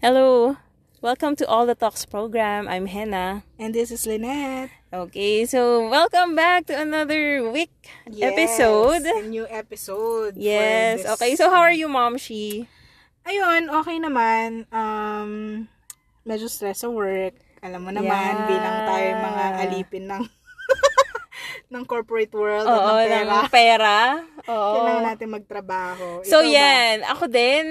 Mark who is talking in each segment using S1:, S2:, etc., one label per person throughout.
S1: Hello. Welcome to All the Talks program. I'm Henna.
S2: And this is Lynette.
S1: Okay, so welcome back to another week
S2: Yes,
S1: episode.
S2: A new episode.
S1: Yes. Okay, so how are you, Mom She?
S2: Ayun, okay naman. Um, medyo stress sa work. Alam mo naman,
S1: Yeah.
S2: bilang tayo mga alipin ng ng corporate world at
S1: Oo,
S2: ng pera.
S1: ng pera. Oo.
S2: Kailangan natin magtrabaho.
S1: So,
S2: Ikaw ba?
S1: yan. Ako din,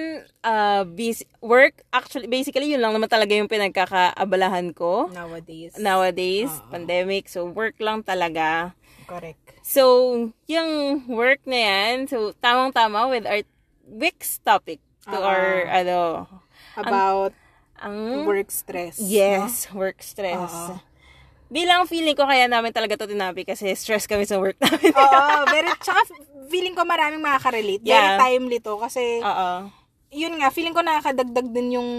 S1: uh, busy, work, actually, basically, yun lang naman talaga yung pinagkakaabalahan ko
S2: Nowadays.
S1: nowadays,
S2: Oo.
S1: pandemic. So, work lang talaga.
S2: Correct.
S1: So, yung work na yan, so, tamang-tama with our week's topic to
S2: Oo.
S1: our, ano,
S2: About
S1: ang...
S2: work stress.
S1: Yes, work stress.
S2: Oo.
S1: Bilang feeling ko kaya namin talaga to tinabi kasi stress kami sa work namin.
S2: Oo, very, tsaka feeling ko maraming makaka-relate. Very
S1: Yeah.
S2: timely to kasi
S1: Oo.
S2: yun nga, feeling ko nakakadagdag din yung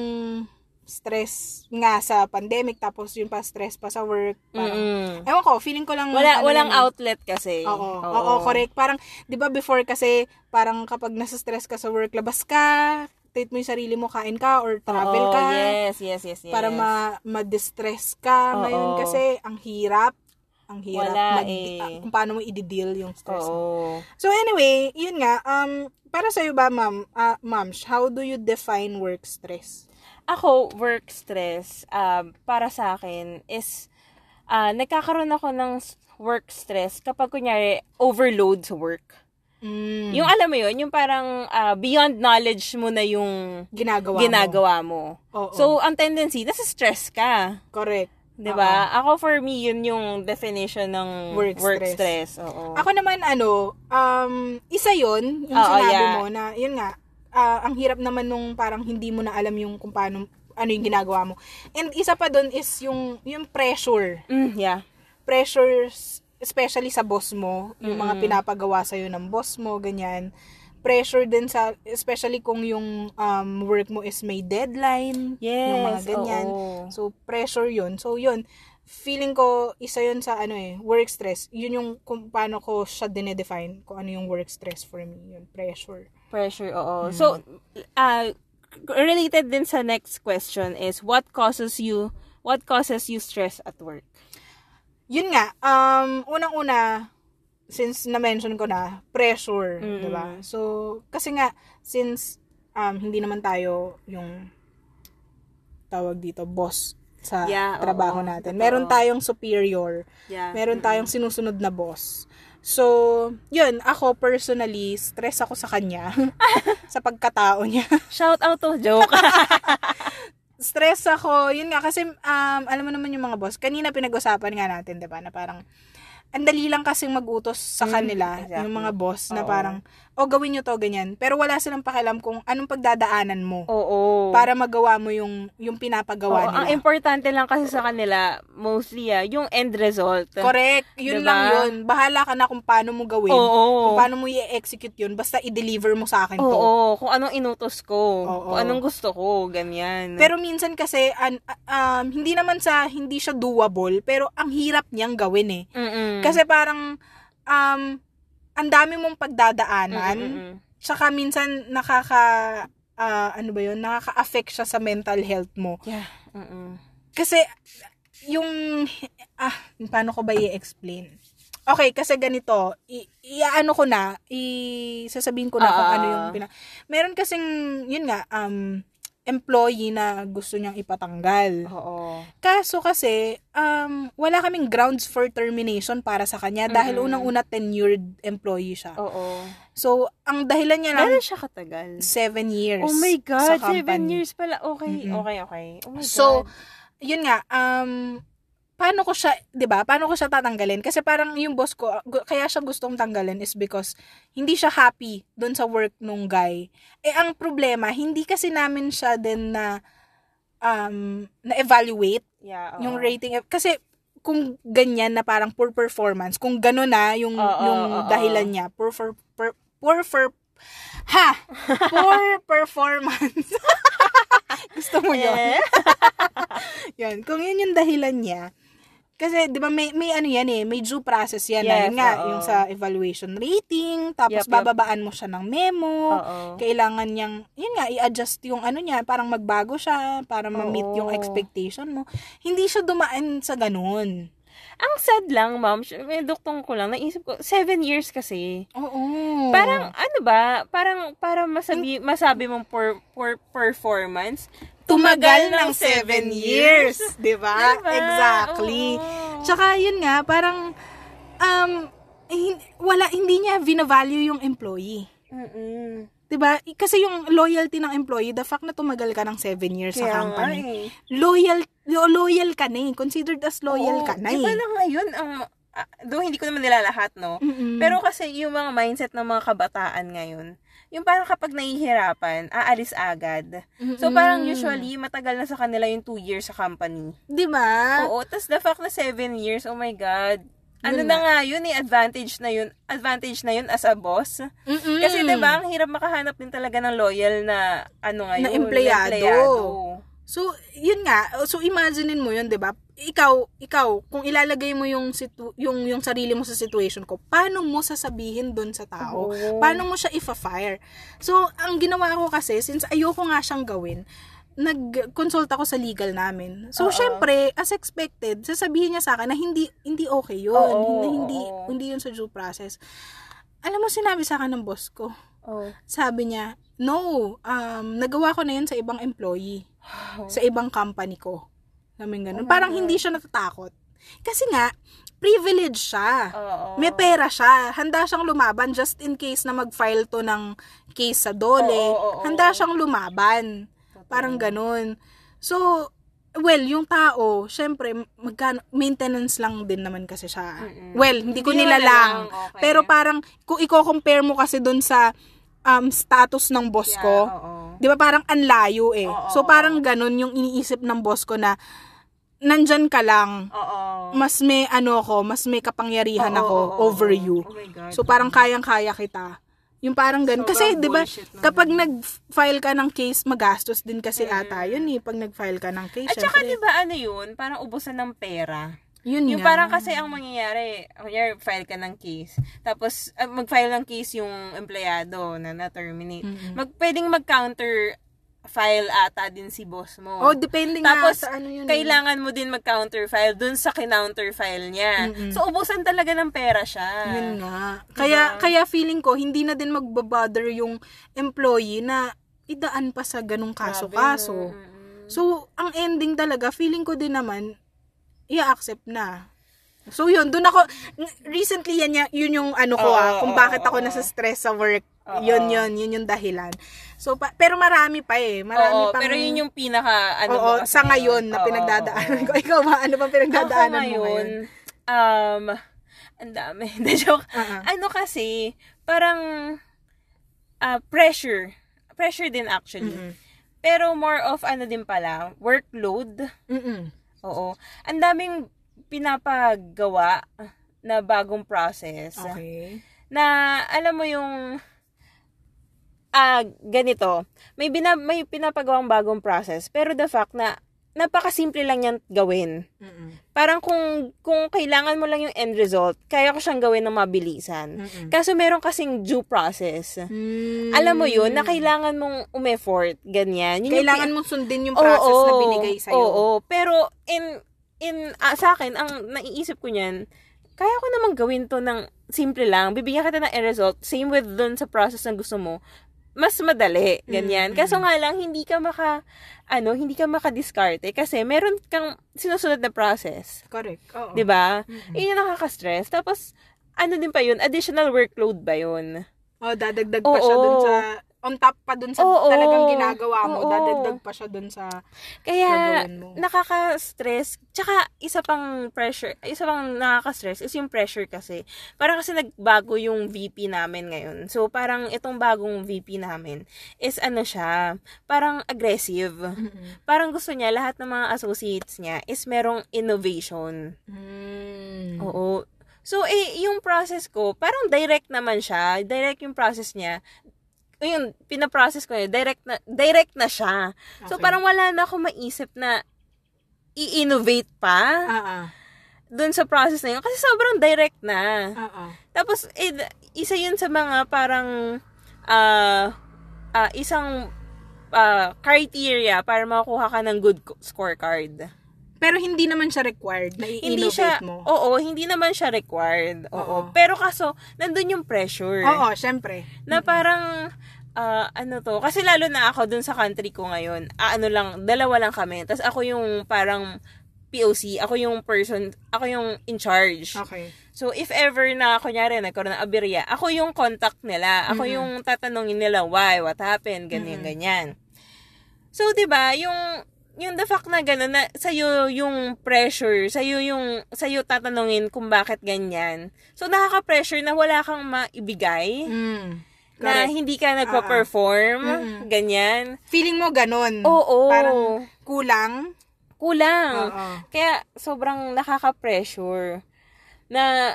S2: stress nga sa pandemic tapos yung pa stress pa sa work. Parang,
S1: Mm-mm.
S2: ewan ko, feeling ko lang
S1: Wala,
S2: ano
S1: walang
S2: yun eh.
S1: outlet kasi.
S2: Oo, oo, correct. Parang, di ba before kasi, parang kapag nasa stress ka sa work, labas ka, treat mo yung sarili mo, kain ka, or travel
S1: Oo,
S2: ka,
S1: yes, yes, yes, yes.
S2: para ma, ma-distress ka.
S1: Oo.
S2: Ngayon kasi, ang hirap. Ang hirap.
S1: Wala
S2: mag-
S1: eh.
S2: ah, kung paano mo i-deal yung stress mo.
S1: Oo.
S2: So anyway, yun nga, um, para sa'yo ba, ma'am, uh, ma'ams, how do you define work stress?
S1: Ako, work stress, um, para sa akin, is, ah nagkakaroon ako ng work stress kapag, kunyari, overload sa work.
S2: Mm,
S1: Yung alam mo yun, yung parang ah, beyond knowledge mo na yung
S2: ginagawa,
S1: ginagawa mo.
S2: mo. Oo,
S1: So, ang tendency, nasa stress ka.
S2: correct.
S1: 'Di ba? Ako for me, yun yung definition ng
S2: Work
S1: work,
S2: stress.
S1: stress. Oo.
S2: Ako naman, ano, um, isa yon yung
S1: Oo,
S2: sinabi
S1: yeah.
S2: mo na, yun nga, ah, ang hirap naman nung parang hindi mo na alam yung kung paano, ano yung ginagawa mo. And isa pa doon is yung, yung pressure.
S1: Mm, yeah.
S2: Pressures, especially sa boss mo, yung mga
S1: Mm-mm.
S2: pinapagawa sa'yo ng boss mo, ganyan. Pressure din sa, especially kung yung um, work mo is may deadline,
S1: Yes.
S2: yung mga ganyan.
S1: oo.
S2: So, pressure yun. So, yun. Feeling ko, isa yun sa, ano eh, work stress. Yun yung kung paano ko siya dinedefine, kung ano yung work stress for me. Yun, pressure.
S1: Pressure, oo.
S2: Mm.
S1: So, uh, related din sa next question is, what causes you, what causes you stress at work?
S2: Yun nga, um, unang-una, since na-mention ko na, pressure,
S1: Mm.
S2: di ba? So, kasi nga, since um, hindi naman tayo yung tawag dito, boss sa
S1: Yeah,
S2: trabaho
S1: oo.
S2: natin.
S1: Totoo.
S2: Meron tayong superior.
S1: Yeah.
S2: meron tayong sinusunod na boss. So, yun, ako personally, stress ako sa kanya. sa pagkatao niya.
S1: Shout out to joke.
S2: stress ako, yun nga, kasi, um, alam mo naman yung mga boss, kanina pinag-usapan nga natin, di ba, na parang, ang dali lang kasing mag-utos sa
S1: Mm,
S2: kanila,
S1: exactly.
S2: yung mga boss, na
S1: Oo.
S2: parang, o gawin nyo to, ganyan. Pero wala silang pakialam kung anong pagdadaanan mo
S1: oo.
S2: para magawa mo yung, yung pinapagawa
S1: Oo, ang
S2: nila.
S1: importante lang kasi sa kanila, mostly ah, yung end result.
S2: Correct. Yun
S1: Diba?
S2: lang yun. Bahala ka na kung paano mo gawin.
S1: Oo.
S2: Kung paano mo i-execute yun. Basta i-deliver mo sa akin to.
S1: Oo, kung anong inutos ko,
S2: Oo.
S1: kung anong gusto ko, ganyan.
S2: Pero minsan kasi, an- um, hindi naman sa, hindi siya doable, pero ang hirap niyang gawin eh.
S1: Mm-mm.
S2: Kasi parang, um, ang dami mong pagdadaanan,
S1: Mm-mm.
S2: tsaka minsan nakaka, ah, ano ba yun, nakaka-affect siya sa mental health mo.
S1: Yeah. Mm-mm.
S2: Kasi, yung, ah, paano ko ba i-explain? Okay, kasi ganito, i, i-ano ko na, i, sasabihin ko na kung
S1: Ah.
S2: ano yung pina... Meron kasing, yun nga, um, employee na gusto niyang ipatanggal.
S1: Oo.
S2: Kaso kasi, um, wala kaming grounds for termination para sa kanya dahil
S1: Mm-mm.
S2: unang-una tenured employee siya.
S1: Oo.
S2: So, ang dahilan niya lang,
S1: Gano'n siya katagal?
S2: seven years
S1: Oh my God, seven years pala. Okay,
S2: Mm-mm.
S1: okay, okay. Oh my
S2: So,
S1: God.
S2: yun nga, um, paano ko siya, 'di ba? Paano ko siya tatanggalin? Kasi parang yung boss ko, kaya siya gustong tanggalin is because hindi siya happy doon sa work nung guy. Eh ang problema, hindi kasi namin siya din na um na evaluate
S1: yeah,
S2: yung rating kasi kung ganyan na parang poor performance, kung gano'n na yung
S1: Oo,
S2: yung
S1: oo,
S2: dahilan niya, poor for per, poor for ha, poor performance. Gusto mo 'yon?
S1: Eh?
S2: Yan, kung yun yung dahilan niya, Kasi, di ba, may, may ano yan eh, may due process yan.
S1: Yes,
S2: Yes, nga,
S1: oo.
S2: yung sa evaluation rating, tapos
S1: Yup, yup.
S2: bababaan mo siya ng memo.
S1: Oo.
S2: Kailangan niyang, yun nga, i-adjust yung ano niya, parang magbago siya, para ma-meet
S1: Oo.
S2: yung expectation mo. Hindi siya dumaan sa ganun.
S1: Ang sad lang, ma'am, may duktong ko lang, naisip ko, seven years kasi.
S2: Oo.
S1: Parang, ano ba, parang, para masabi, masabi mong por, por, performance,
S2: tumagal ng seven years. Di ba?
S1: Diba?
S2: Exactly.
S1: Oo.
S2: Tsaka, yun nga, parang, um, wala, hindi niya vinavalue yung employee.
S1: Mm-mm.
S2: 'Di ba? Kasi yung loyalty ng employee, the fact na tumagal ka ng seven years sa
S1: Kaya nga
S2: company,
S1: eh.
S2: loyal, lo- loyal ka na eh. Considered as loyal
S1: Oo,
S2: ka na
S1: Di ba
S2: eh.
S1: na ngayon, ang, though hindi ko naman nila lahat, no?
S2: Mm-mm.
S1: Pero kasi yung mga mindset ng mga kabataan ngayon, yung parang kapag nahihirapan, aalis agad. So
S2: Mm-mm.
S1: parang usually, matagal na sa kanila yung two years sa company.
S2: 'Di ba?
S1: Oo, tas the fact na seven years, oh my God. Ano
S2: Yun
S1: na
S2: na.
S1: nga yun eh, advantage na yun, advantage na yun as a boss.
S2: Mm-mm.
S1: Kasi 'di ba, ang hirap makahanap din talaga ng loyal na ano ngayon,
S2: Na empleyado.
S1: empleyado.
S2: So, yun nga. So, imaginein mo yun, 'di ba? Ikaw, ikaw, kung ilalagay mo yung situ- yung yung sarili mo sa situation ko, paano mo sasabihin doon sa tao?
S1: Oo.
S2: Paano mo siya ifa-fire? So, ang ginawa ko kasi since ayoko nga siyang gawin, nag-consult ako sa legal namin. So,
S1: Oo.
S2: syempre, as expected, sasabihin niya sa akin na hindi hindi okay 'yun.
S1: Oo,
S2: hindi hindi hindi 'yun sa due process. Alam mo sinabi sa akin ng boss ko.
S1: Oh.
S2: Sabi niya, "No, um nagawa ko na 'yan sa ibang employee." sa ibang company ko. Sabi ganun.
S1: Oh
S2: Parang
S1: God.
S2: hindi siya natatakot. Kasi nga, privilege siya.
S1: Oo.
S2: May pera siya. Handa siyang lumaban just in case na mag-file to ng case sa dole.
S1: Oo, oo.
S2: Handa siyang lumaban. Parang ganun. So, well, yung tao, syempre, magkano, maintenance lang din naman kasi siya.
S1: Mm-mm.
S2: Well, hindi ko
S1: Hindi
S2: nila
S1: naman
S2: lang.
S1: lang, okay.
S2: Pero parang, kung i-compare mo kasi dun sa um, status ng boss
S1: Yeah,
S2: ko,
S1: oo.
S2: Di ba parang anlayo eh.
S1: Oo,
S2: so parang ganun yung iniisip ng boss ko na nandyan ka lang,
S1: Oo.
S2: mas may ano ako, mas may kapangyarihan
S1: Oo,
S2: ako
S1: oo, oo.
S2: over you.
S1: Oh my God.
S2: So parang kayang-kaya kita. Yung parang ganun. Kasi
S1: Sobrang
S2: 'di ba kapag nag-file ka ng case, magastos din kasi
S1: Mm.
S2: ata yun eh pag nag-file ka ng case.
S1: At saka di ba ano yun, parang ubusan ng pera.
S2: yun
S1: Yung
S2: nga.
S1: parang kasi ang mangyayari, kunyari file ka ng case, tapos ah, mag-file ng case yung empleyado na na-terminate.
S2: Mm-mm.
S1: Mag, pwedeng mag-counter file ata din si boss mo.
S2: Oh, depende
S1: Tapos,
S2: nga sa ano yun. eh.
S1: Kailangan mo din mag-counter file dun sa kinounter file niya.
S2: Mm-mm.
S1: So, ubusan talaga ng pera siya.
S2: Yun nga. Kaya
S1: Diba?
S2: kaya feeling ko hindi na din magbabother yung employee na idaan pa sa ganung kaso-kaso. So, ang ending talaga, feeling ko din naman, i-accept na. So, yun, dun ako, recently yan, ya- yun yung ano ko ah, kung bakit ako nasa stress sa work. Yun, yun, yun yung dahilan. So, pa- pero marami pa eh. Marami
S1: Oo,
S2: pang,
S1: pero yun yung pinaka, ano
S2: oo,
S1: kasi
S2: sa ngayon na
S1: Oo,
S2: pinagdadaanan
S1: oo.
S2: ko. Ikaw ba, ano bang pinagdadaanan
S1: Ako
S2: mo
S1: ngayon,
S2: ngayon?
S1: um, ang dami. The joke.
S2: Uh-uh.
S1: Ano kasi, parang, ah, pressure. Pressure din actually.
S2: Mm-mm.
S1: Pero more of ano din pala, workload.
S2: Mm-mm.
S1: Oo. Ang daming pinapagawa na bagong process.
S2: Okay.
S1: Na, alam mo yung, ah, ganito. May, bina, may pinapagawang bagong process. Pero the fact na, napakasimple lang yan gawin.
S2: Mm-mm.
S1: Parang kung, kung kailangan mo lang yung end result, kaya ko siyang gawin ng mabilisan.
S2: Mm-mm.
S1: Kaso meron kasing due process.
S2: Mm.
S1: Alam mo yun, na kailangan mong umeffort, ganyan. Yun
S2: Kailangan mong sundin yung process na binigay sa'yo.
S1: Oo, pero in, in, ah, sa akin, ang naiisip ko niyan, kaya ko namang gawin to ng simple lang. Bibigyan kita ng end result. Same with dun sa process na gusto mo. Mas madali, ganyan.
S2: Mm,
S1: Kaso nga lang, hindi ka maka, ano, hindi ka maka-discarte kasi meron kang sinusunod na process.
S2: Correct. Oo.
S1: 'Di ba?
S2: Mm-mm.
S1: Yun yung nakaka-stress. Tapos, ano din pa yun? Additional workload ba yun?
S2: Oh, dadagdag pa siya
S1: Oo.
S2: dun sa on top pa dun sa
S1: Oo.
S2: talagang ginagawa mo,
S1: Oo.
S2: dadagdag pa siya dun sa
S1: Kaya,
S2: mo.
S1: nakaka-stress. Tsaka, isa pang pressure, isa pang nakaka-stress is yung pressure kasi. Parang kasi nagbago yung VP namin ngayon. So, parang itong bagong VP namin is ano siya, parang aggressive. Parang gusto niya, lahat ng mga associates niya is merong innovation.
S2: Mm.
S1: Oo. So, eh, yung process ko, parang direct naman siya. Direct yung process niya. Yun, pinaprocess ko yun. Direct na, direct na siya. So,
S2: Okay.
S1: parang wala na ako maisip na i-innovate pa.
S2: Ah, ah.
S1: dun sa process na yun. Kasi sobrang direct na.
S2: Oo.
S1: Tapos, eh, isa yun sa mga parang ah ah, isang ah, criteria para makuha ka ng good co- scorecard.
S2: Pero hindi naman siya required na
S1: Hindi
S2: i-innovate
S1: siya,
S2: mo.
S1: oo, hindi naman siya required. Oo.
S2: Oo.
S1: Pero kaso, nandun yung pressure.
S2: Oo, syempre.
S1: Na parang, ah, ano to, kasi lalo na ako dun sa country ko ngayon, ah, ano lang, dalawa lang kami. Tapos ako yung parang POC, ako yung person, ako yung in charge.
S2: Okay.
S1: So, if ever na, kunyari, nagkaroon ng aberya, ako yung contact nila. Ako
S2: Mhm.
S1: yung tatanungin nila, why, what happened, ganyan,
S2: Mhm.
S1: ganyan. So, di ba yung, yung the fact na gano'n, na sa'yo yung pressure, sa'yo yung, sa'yo tatanungin kung bakit ganyan. So, nakaka-pressure na wala kang maibigay,
S2: Mm.
S1: na hindi ka nagpa-perform,
S2: Mhm.
S1: ganyan.
S2: Feeling mo ganon.
S1: Oo.
S2: Parang kulang.
S1: kulang.
S2: Oo.
S1: Kaya sobrang nakaka-pressure na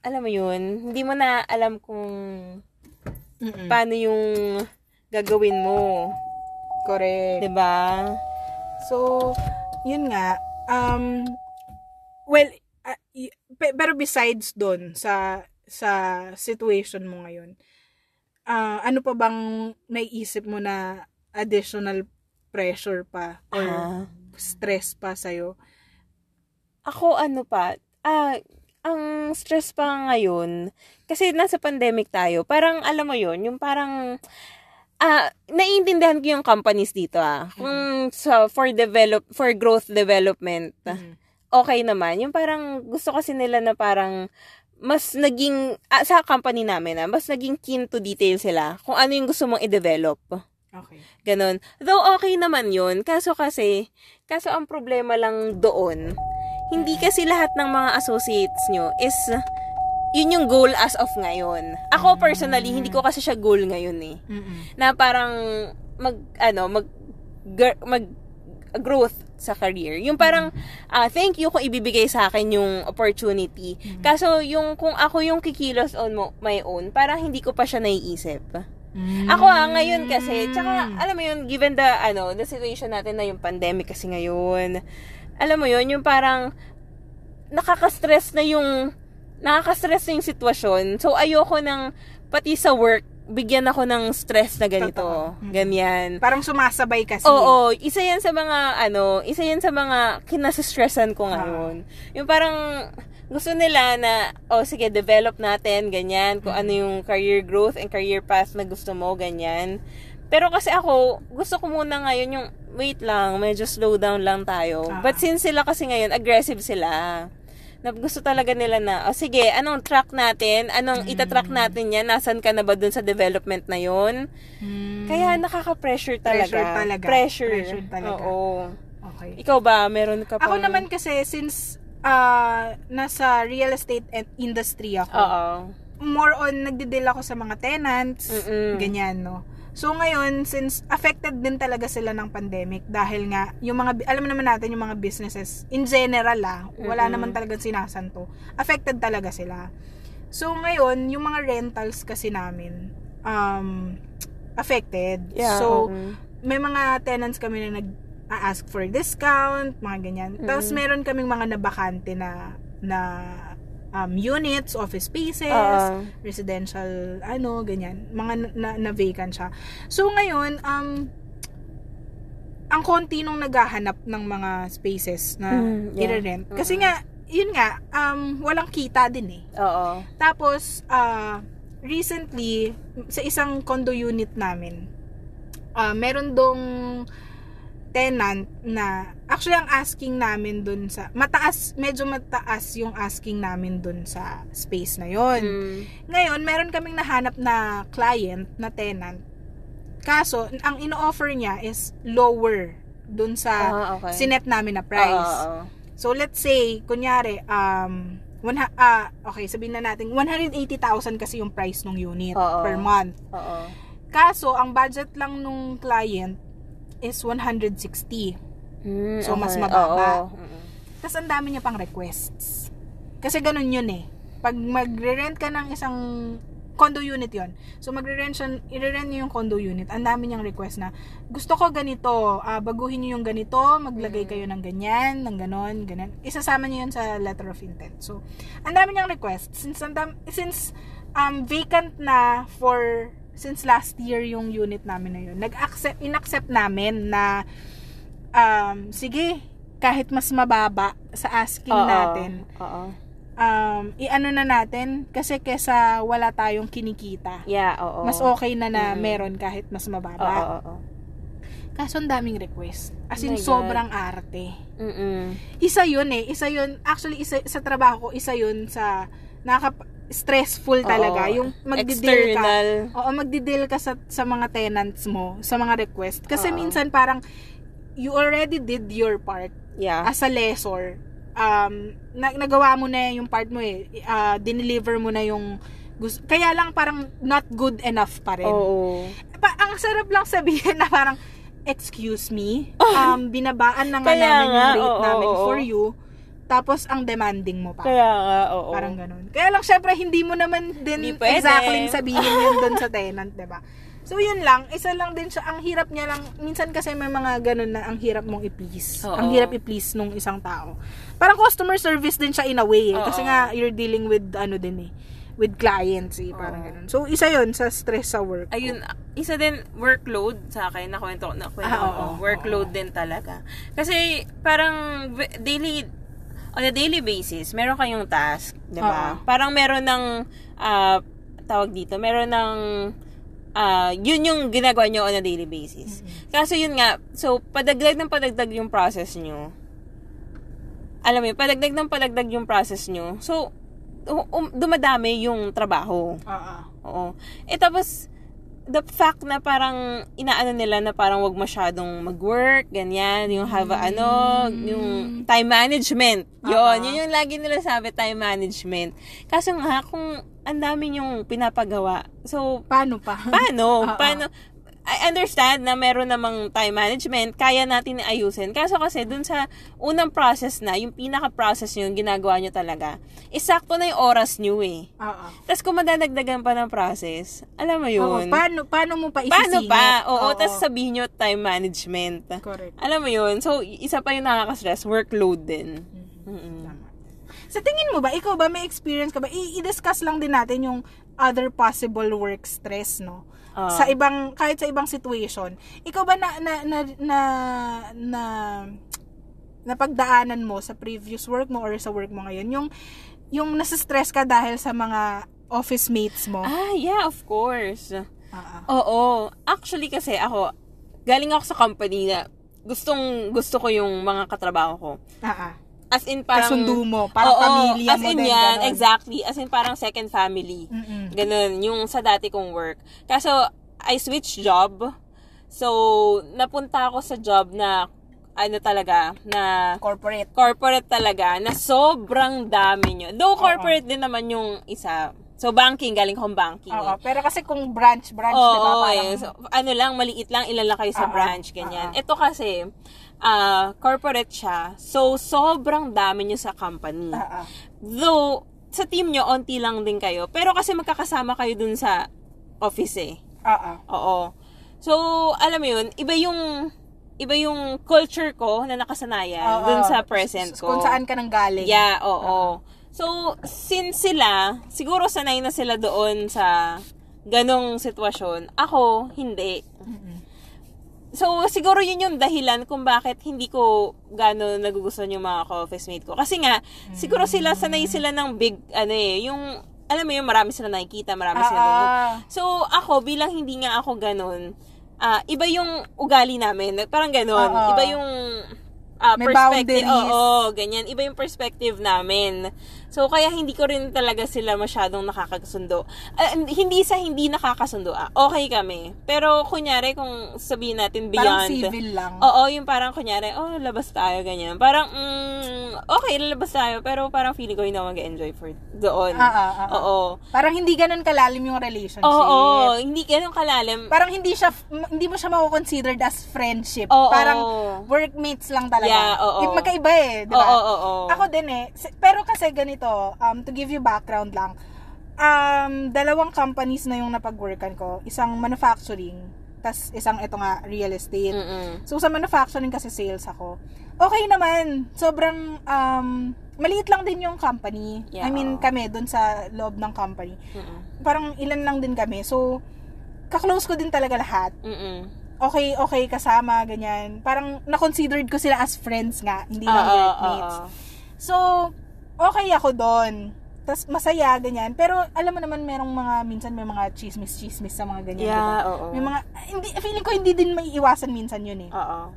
S1: alam mo yun, hindi mo na alam kung
S2: Mm-mm.
S1: paano yung gagawin mo.
S2: Correct.
S1: 'Di ba?
S2: So, yun nga, um, well, y- pe- pero besides doon sa sa situation mo ngayon, ah, ano pa bang naiisip mo na additional pressure pa or
S1: Ah.
S2: stress pa sa'yo?
S1: Ako ano pa, ah ang stress pa ngayon kasi nasa pandemic tayo. Parang alam mo 'yun, yung parang ah naiintindihan ko yung companies dito ah. Kung sa for develop for growth development.
S2: Mhm.
S1: okay naman. Yung parang gusto kasi nila na parang mas naging, ah, sa company namin ah, mas naging keen to detail sila kung ano yung gusto mong i-develop.
S2: Okay.
S1: Ganon. Though okay naman yun, kaso kasi, kaso ang problema lang doon, hindi kasi lahat ng mga associates nyo is, yun yung goal as of ngayon. Ako personally, hindi ko kasi siya goal ngayon eh
S2: Mm-mm.
S1: na parang mag ano mag gr- mag growth sa career. Yung parang ah, thank you kung ibibigay sa akin yung opportunity. Kaso yung kung ako yung kikilos on mo, my own, parang hindi ko pa siya naiisip. Ako ah, ngayon kasi, tsaka alam mo yun, given the ano, the situation natin na yung pandemic kasi ngayon. Alam mo yun, yung parang nakaka-stress na yung nakaka-stress na yung sitwasyon. So ayoko nang pati sa work bigyan ako ng stress na ganito.
S2: Totoo. Mm.
S1: Ganyan.
S2: Parang sumasabay kasi.
S1: Oo, isa yan sa mga, ano, isa yan sa mga kinasestressan ko ngayon. Yung parang, gusto nila na, oh sige, develop natin, ganyan, kung ano yung career growth and career path na gusto mo, ganyan. Pero kasi ako, gusto ko muna ngayon yung, wait lang, medyo slow down lang tayo.
S2: Ah.
S1: But since sila kasi ngayon, aggressive sila na gusto talaga nila na, oh sige, anong track natin? Anong itatrack natin yan? Nasaan ka na ba dun sa development na yon
S2: Mm.
S1: kaya nakaka-pressure talaga.
S2: Pressure talaga.
S1: Pressure.
S2: Pressure talaga.
S1: Oo.
S2: Okay.
S1: Ikaw ba, meron ka
S2: Ako
S1: pang...
S2: naman kasi, since ah, nasa real estate and industry ako,
S1: Oo.
S2: more on nagde-deal ako sa mga tenants,
S1: Mm-mm.
S2: ganyan, no? So ngayon, since affected din talaga sila ng pandemic dahil nga, yung mga, alam naman natin yung mga businesses, in general ah, wala
S1: Mm-mm.
S2: naman talagang sinasanto. Affected talaga sila. So ngayon, yung mga rentals kasi namin, um, affected.
S1: Yeah.
S2: So,
S1: oo.
S2: may mga tenants kami na nag ask for discount, mga ganyan. Tapos
S1: Mm.
S2: meron kaming mga nabakante na na um, units, office spaces,
S1: Oo.
S2: residential, ano, ganyan. Mga na, na vacant siya. So, ngayon, um, ang konti nung naghahanap ng mga spaces na
S1: Mm, yeah.
S2: i-rent. Kasi nga, yun nga, um, walang kita din eh.
S1: Oo.
S2: Tapos, ah, recently, sa isang condo unit namin, ah, meron dong tenant na, actually ang asking namin dun sa, mataas, medyo mataas yung asking namin dun sa space na yon.
S1: Mm.
S2: Ngayon, meron kaming nahanap na client, na tenant. Kaso, ang ino-offer niya is lower dun sa
S1: Ah, okay.
S2: sinet namin na price.
S1: Oo, oo.
S2: So, let's say, kunyari, um, one, ha- ah, okay, sabihin na natin, 180,000 kasi yung price ng unit
S1: Oo.
S2: per month.
S1: Oo.
S2: Kaso, ang budget lang nung client is 160.
S1: Mm,
S2: So, mas
S1: okay.
S2: mababa.
S1: Oo. Mm.
S2: Tapos, ang dami niya pang requests. Kasi ganun yun eh. Pag magre-rent ka ng isang condo unit yon So, magre-rent siya, i-rent niyo yung condo unit. Ang dami niyang request na, gusto ko ganito, ah, baguhin niyo yung ganito, maglagay kayo ng ganyan, ng ganon, ganyan. Isasama niyo yun sa letter of intent. So, ang dami niyang request. Since, since um, vacant na for, since last year yung unit namin na yun, nag-accept, in-accept namin na, um, sige, kahit mas mababa sa asking
S1: Oo.
S2: natin,
S1: Oo.
S2: um, i-ano na natin kasi kesa wala tayong kinikita.
S1: Yeah, oo.
S2: Mas okay na na
S1: Mm.
S2: meron kahit mas mababa.
S1: oo, oo.
S2: Kaso ang daming request. As
S1: Oh
S2: in,
S1: God.
S2: sobrang arte.
S1: Mm-mm.
S2: Isa yun eh. Isa yun, actually, isa, sa trabaho ko, isa yun sa nakaka stressful talaga.
S1: Oo.
S2: Yung magdi-deal ka. Oo, magdi-deal ka sa, sa mga tenants mo, sa mga request. Kasi
S1: Oo.
S2: minsan parang, you already did your part
S1: Yeah.
S2: as a lessor, um, na, nagawa mo na yung part mo eh. Uh, dineliver mo na yung gusto. Kaya lang parang not good enough pa rin.
S1: Oo.
S2: Pa, ang sarap lang sabihin na parang, excuse me, um, binabaan na nga
S1: Kaya
S2: namin yung rate
S1: oo,
S2: namin
S1: oo.
S2: for you, tapos ang demanding mo pa.
S1: Kaya nga, oo.
S2: Parang ganun. Kaya lang, syempre, hindi mo naman din exactly sabihin yun dun sa tenant, ba So, yun lang. Isa lang din siya. Ang hirap niya lang. Minsan kasi may mga ganun na ang hirap mong i-please.
S1: Oo.
S2: Ang hirap i-please nung isang tao. Parang customer service din siya in a way. Eh. Kasi nga, you're dealing with ano din eh. With clients eh. Parang
S1: Oo.
S2: ganun. So, isa yun sa stress sa work. ko.
S1: Ayun, isa din workload sa akin, nakwento ko, nakwento
S2: Ah,
S1: ko.
S2: oo,
S1: workload din talaga. Kasi parang daily on a daily basis, meron kayong task, 'di ba? Parang meron ng ah, tawag dito, meron ng ah, yun yung ginagawa nyo on a daily basis. Kaso yun nga, so padagdag ng padagdag yung process nyo. Alam mo yun, padagdag ng padagdag yung process nyo. So, um- um, dumadami yung trabaho.
S2: Oo.
S1: Oo. Eh tapos, the fact na parang inaano nila na parang wag masyadong mag-work, ganyan, yung have a, ano, yung time management. Yun,
S2: Oo.
S1: yun yung lagi nila sabi, time management. Kaso nga, kung ang dami yung pinapagawa, so,
S2: Paano pa?
S1: paano?
S2: Oo.
S1: Paano? I understand na meron namang time management, kaya natin ayusin. Kaso kasi dun sa unang process na, yung pinaka-process nyo, yung ginagawa nyo talaga, isakto na yung oras nyo eh.
S2: Oo.
S1: Tapos kung madadagdagan pa ng process, alam mo
S2: Oo,
S1: yun.
S2: paano, paano mo pa
S1: Paano
S2: isisingit?
S1: pa? Oo, tapos sabihin nyo time management.
S2: Correct.
S1: Alam mo yun. So, isa pa yung nakaka-stress, workload din.
S2: Mhm.
S1: Mm-mm.
S2: Tama. Sa tingin mo ba, ikaw ba may experience ka ba? I- i-discuss lang din natin yung other possible work stress, no?
S1: Ah.
S2: sa ibang kahit sa ibang situation. Ikaw ba na na na na, na napagdaanan mo sa previous work mo or sa work mo ngayon yung yung nasa-stress ka dahil sa mga office mates mo.
S1: Ah, yeah, of course.
S2: Ah, ah.
S1: Oo. Actually kasi ako, galing ako sa company na gustong gusto ko yung mga katrabaho ko.
S2: Ah, ah.
S1: As in parang...
S2: Kasundo mo, parang
S1: Oo,
S2: pamilya
S1: as
S2: mo
S1: in
S2: din,
S1: yan,
S2: ganon.
S1: exactly. As in parang second family.
S2: Mm-mm.
S1: Ganun, yung sa dati kong work. Kaso, I switched job. So, napunta ako sa job na, ano talaga, na
S2: Corporate.
S1: corporate talaga, na sobrang dami nyo. Though corporate din naman yung isa. So, banking, galing akong banking.
S2: Oo,
S1: eh.
S2: pero kasi kung branch branch,
S1: Oo,
S2: 'di ba? Parang
S1: eh. So, ano lang, maliit lang, ilan lang kayo sa
S2: Ah,
S1: branch, ganyan.
S2: ah.
S1: Ito kasi, ah, corporate siya. So, sobrang dami nyo sa company.
S2: ah.
S1: Though, sa team nyo, onti lang din kayo. Pero kasi magkakasama kayo dun sa office eh.
S2: Ah.
S1: Oo. So, alam mo yun, iba yung iba yung culture ko na nakasanayan
S2: Oo.
S1: dun sa present ko.
S2: Kung saan ka nang galing.
S1: Yeah, oo. So, since sila, siguro sanay na sila doon sa ganong sitwasyon. Ako, hindi. So, siguro yun yung dahilan kung bakit hindi ko gano'n nagugustuhan yung mga ka-office mate ko. Kasi nga, siguro sila, sanay sila ng big, ano eh, yung, alam mo yung marami sila nakikita, marami sila
S2: ah.
S1: So, ako, bilang hindi nga ako ganun, ah, iba yung ugali namin. Parang ganun.
S2: Oo.
S1: Iba yung ah,
S2: May
S1: perspective. Oo, ganyan. Iba yung perspective namin. So, kaya hindi ko rin talaga sila masyadong nakakasundo. Ah, hindi sa hindi nakakasundo. Ah, okay kami. Pero, kunyari, kung sabihin natin
S2: Parang
S1: beyond.
S2: civil lang.
S1: Oo, yung parang kunyari, oh, labas tayo, ganyan. Parang, mm, okay, lalabas tayo, pero parang feeling ko hindi ako mag-enjoy for doon.
S2: Ah, ah, ah, ah.
S1: Oo.
S2: Parang hindi ganun kalalim yung relationship.
S1: Oo, hindi ganun kalalim.
S2: Parang hindi siya hindi mo siya mako-considered as friendship.
S1: Oo.
S2: Parang workmates lang talaga.
S1: Yeah, oo.
S2: Magkaiba eh, di ba?
S1: Oo, oo, oo.
S2: Ako din eh. Pero kasi ganito, um, to give you background lang, um, dalawang companies na yung napag-workan ko. Isang manufacturing, tas isang ito nga, real estate.
S1: Mm-mm.
S2: So, sa manufacturing kasi sales ako. Okay naman. Sobrang, um, maliit lang din yung company.
S1: Yeah,
S2: I mean, kami, dun sa loob ng company.
S1: Mm-mm.
S2: Parang ilan lang din kami. So, kaklose ko din talaga lahat.
S1: Mm-mm.
S2: Okay, okay kasama, ganyan. Parang na-considered ko sila as friends nga, hindi lang
S1: Oo,
S2: workmates.
S1: oo.
S2: So, okay ako doon. Tapos masaya, ganyan. Pero alam mo naman, merong mga, minsan may mga chismis-chismis sa mga ganyan.
S1: Yeah,
S2: diba?
S1: oo.
S2: May mga, hindi, feeling ko hindi din may iwasan minsan yun eh.
S1: Oo.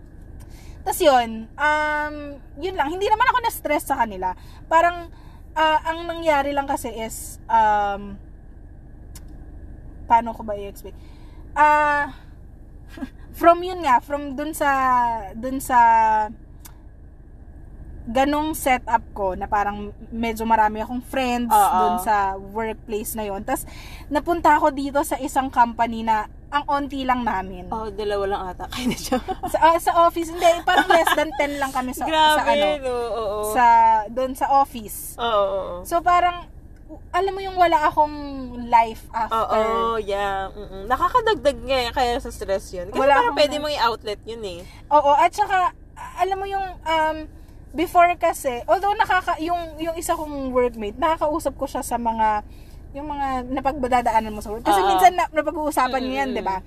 S2: Tapos yun, um, yun lang. Hindi naman ako na-stress sa kanila. Parang, ah, ang nangyari lang kasi is, um, paano ko ba i-explain? Ah, from yun nga, from dun sa, dun sa, ganong setup ko na parang medyo marami akong friends
S1: Oo.
S2: dun sa workplace na yon. Tapos napunta ako dito sa isang company na ang onti lang namin.
S1: Oh, dalawa lang ata kayo na siya.
S2: Sa, ah, sa office, hindi, parang less than 10 lang kami sa,
S1: Grabe,
S2: sa ano,
S1: no? Oo.
S2: sa, doon sa office.
S1: Oo, oo.
S2: So, parang, alam mo yung wala akong life after.
S1: Oo, yeah. Mm-mm. Nakakadagdag nga yan, kaya sa stress yun. Kasi
S2: Wala
S1: parang pwede mong i-outlet yun eh.
S2: Oo, at saka, alam mo yung, um, before kasi, although nakaka, yung, yung isa kong workmate, nakakausap ko siya sa mga, yung mga napagbadadaanan mo sa work. Kasi
S1: Oo.
S2: minsan na, napag-uusapan nyo yan, di ba?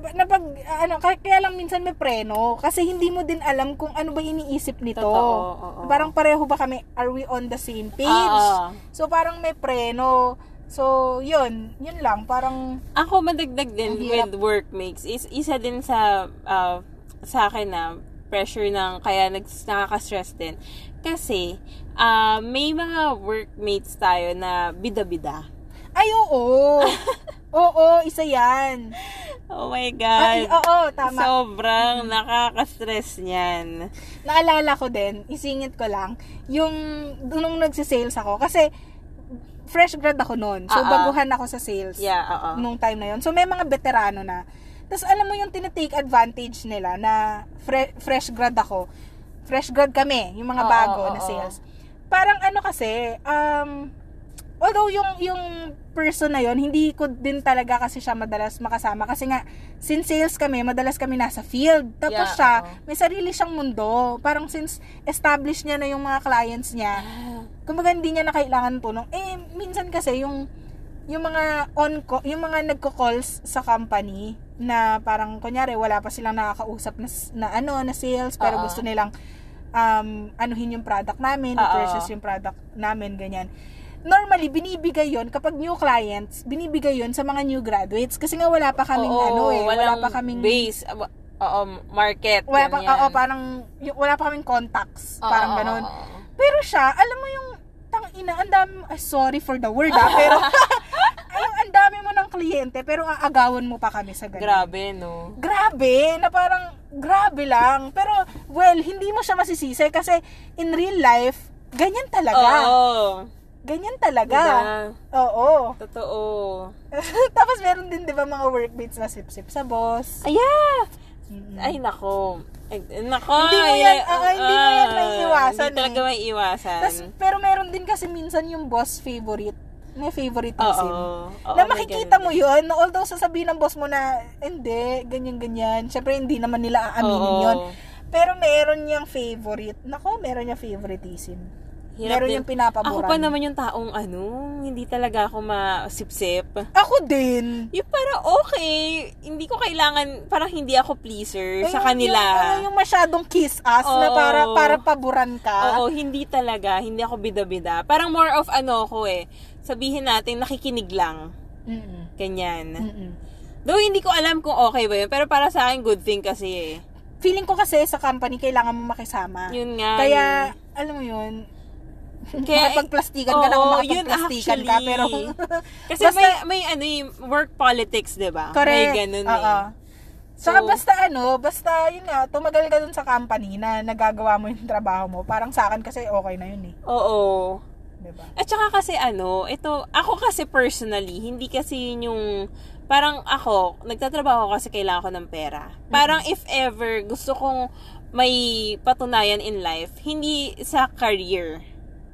S2: Napag, ano, kaya, kaya lang minsan may preno. Kasi hindi mo din alam kung ano ba iniisip nito.
S1: Totoo, oo.
S2: Parang pareho ba kami, are we on the same page?
S1: Oo.
S2: So, parang may preno. So, yun. Yun lang. Parang,
S1: Ako madagdag din with workmates is isa din sa uh, sa akin na pressure ng kaya nag nakaka-stress din. Kasi ah, may mga workmates tayo na bida-bida.
S2: ay, oo. oo, isa yan.
S1: Oh my
S2: Ay,
S1: God.
S2: oo, tama.
S1: Sobrang nakaka-stress niyan.
S2: naalala ko din, isingit ko lang, yung nung nagsisales ako. Kasi, fresh grad ako noon. So,
S1: ah.
S2: baguhan ako sa sales.
S1: Yeah, oo.
S2: Nung time na yon So, may mga veterano na. Tapos, alam mo yung tinitake advantage nila na fre- fresh grad ako. Fresh grad kami, yung mga
S1: Oo,
S2: bago
S1: oo,
S2: na
S1: oo.
S2: sales. Parang ano kasi, um, although yung yung person na yon hindi ko din talaga kasi siya madalas makasama kasi nga since sales kami madalas kami nasa field tapos
S1: Yeah,
S2: siya
S1: oo.
S2: may sarili siyang mundo parang since established niya na yung mga clients niya kumbaga hindi niya na kailangan ng tulong eh minsan kasi yung yung mga on yung mga nagko-calls sa company na parang kunyari wala pa silang nakakausap na, na ano na sales pero
S1: Oo.
S2: gusto nilang um, anuhin yung product namin, i-purchase yung product namin, ganyan. Normally, binibigay yon kapag new clients, binibigay yon sa mga new graduates kasi nga wala pa kaming
S1: Oo,
S2: ano eh, wala pa kaming
S1: base. Oo, market.
S2: wala pa,
S1: ganyan.
S2: oo, parang wala pa kaming contacts,
S1: Oo,
S2: parang ganun. Pero siya, alam mo yung tang ina, ang dami, ah, sorry for the word ah, pero ang dami mo ng kliyente, pero aagawan mo pa kami sa ganun.
S1: Grabe, no?
S2: grabe, na parang grabe lang. Pero, well, hindi mo siya masisisi kasi in real life, ganyan talaga.
S1: Oo.
S2: Ganyan talaga.
S1: Diba?
S2: Oo.
S1: Totoo.
S2: Tapos meron din, di ba, mga workmates na sip-sip sa boss.
S1: Ay, yeah.
S2: Mm-mm.
S1: Ay, nako. Nako.
S2: Hindi mo yan-
S1: ay,
S2: ah, hindi mo yan maiiwasan
S1: Hindi talaga
S2: eh.
S1: may iwasan.
S2: Tas, pero meron din kasi minsan yung boss favorite. May favoritism.
S1: Oo. Oo,
S2: na
S1: may
S2: makikita mo yun, na although sasabihin ng boss mo na, hindi, ganyan-ganyan. Siyempre, hindi naman nila aaminin
S1: Oo.
S2: yun. Pero meron niyang favorite. Nako, meron niyang favoritism.
S1: Hirap
S2: meron
S1: din.
S2: yung pinapaboran.
S1: Ako pa naman yung taong ano, hindi talaga ako masipsip.
S2: Ako din.
S1: Yung parang okay, hindi ko kailangan, parang hindi ako pleaser sa
S2: Yung-
S1: kanila.
S2: Yung, yung masyadong kiss us na
S1: Oo.
S2: para, para paboran ka.
S1: Oo, hindi talaga, hindi ako bida-bida. Parang more of ano ko eh, sabihin natin nakikinig lang.
S2: Mm-mm.
S1: Ganyan.
S2: Mm-mm.
S1: Though hindi ko alam kung okay ba yun, pero para sa akin good thing kasi eh.
S2: Feeling ko kasi sa company, kailangan mo makisama.
S1: Yun nga.
S2: Kaya,
S1: yun.
S2: alam mo yun,
S1: Kaya-
S2: makapagplastikan ka na kung makapagplastikan ka, pero...
S1: Kasi
S2: Basta-
S1: may, may ano yung work politics, di ba?
S2: Correct.
S1: May ganun
S2: Oo.
S1: eh.
S2: Saka
S1: So-
S2: basta ano, basta yun nga, tumagal ka dun sa company na nagagawa mo yung trabaho mo. Parang sa akin kasi okay na yun eh.
S1: Oo.
S2: Diba?
S1: At saka kasi ano, ito, ako kasi personally, hindi kasi yun yung, parang ako, nagtatrabaho kasi kailangan ko ng pera. Parang if ever gusto kong may patunayan in life, hindi sa career.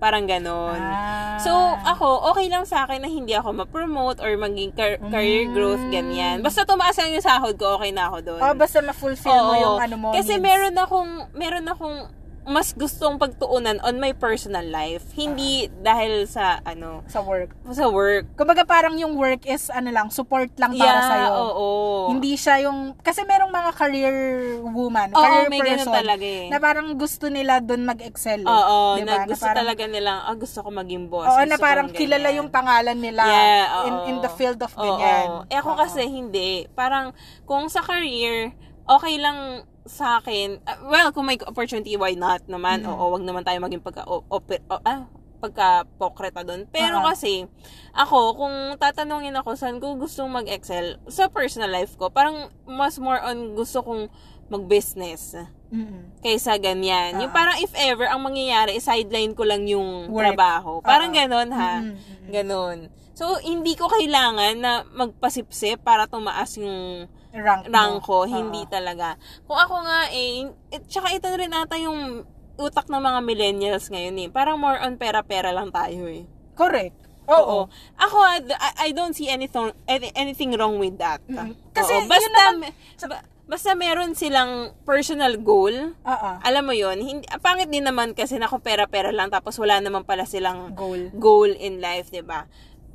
S1: Parang ganon.
S2: Ah.
S1: So, ako, okay lang sa akin na hindi ako ma-promote or maging car- career growth, ganyan. Basta tumaas lang yung sahod ko, okay na ako doon.
S2: Oh, basta ma-fulfill mo
S1: Oo.
S2: yung ano mo.
S1: Kasi
S2: needs.
S1: meron akong, meron akong mas gustong pagtuunan on my personal life. Hindi dahil sa, ano,
S2: sa work.
S1: sa work.
S2: Kumbaga parang yung work is ano lang, support lang para
S1: yeah,
S2: sa'yo.
S1: oo.
S2: Hindi siya yung, kasi merong mga career woman,
S1: Oo,
S2: career
S1: may
S2: person,
S1: talaga eh.
S2: na parang gusto nila doon mag-excel. eh.
S1: Oo,
S2: Diba?
S1: na gusto
S2: parang,
S1: talaga nilang, ah, gusto ko maging boss.
S2: Oo, na parang kilala yung pangalan nila
S1: Yeah,
S2: in,
S1: oo.
S2: in the field of
S1: Oo.
S2: ganyan.
S1: Eh ako
S2: Oo.
S1: kasi hindi. Parang kung sa career, okay lang sa akin. uh, well, kung may opportunity, why not naman?
S2: Mm.
S1: Oo, wag naman tayo maging pagka, o, ope- o- ah, pagka-pokreta doon. Pero
S2: Oo.
S1: kasi, ako, kung tatanungin ako saan ko gustong mag-excel, sa personal life ko, parang mas more on gusto kong mag-business
S2: Mm-mm.
S1: kaysa ganyan. Yung
S2: Oo.
S1: parang if ever, ang mangyayari, sideline ko lang yung
S2: Work.
S1: trabaho. Parang
S2: Oo.
S1: ganon ha.
S2: Mm-mm.
S1: Ganon. So, hindi ko kailangan na magpasipsip para tumaas yung
S2: rank,
S1: rank ko.
S2: Oo.
S1: Hindi talaga. Kung ako nga eh, eh tsaka ito rin ata yung utak ng mga millennials ngayon eh. Parang more on pera-pera lang tayo eh.
S2: Correct.
S1: Oo.
S2: Oo.
S1: Ako, I, I don't see anything, any- anything wrong with that.
S2: Mm.
S1: Kasi,
S2: yun
S1: basta,
S2: naman-
S1: ba- basta meron silang personal goal,
S2: Oo.
S1: alam mo yon hindi, pangit din naman kasi na kung pera-pera lang tapos wala naman pala silang
S2: Goal.
S1: goal in life, 'di ba?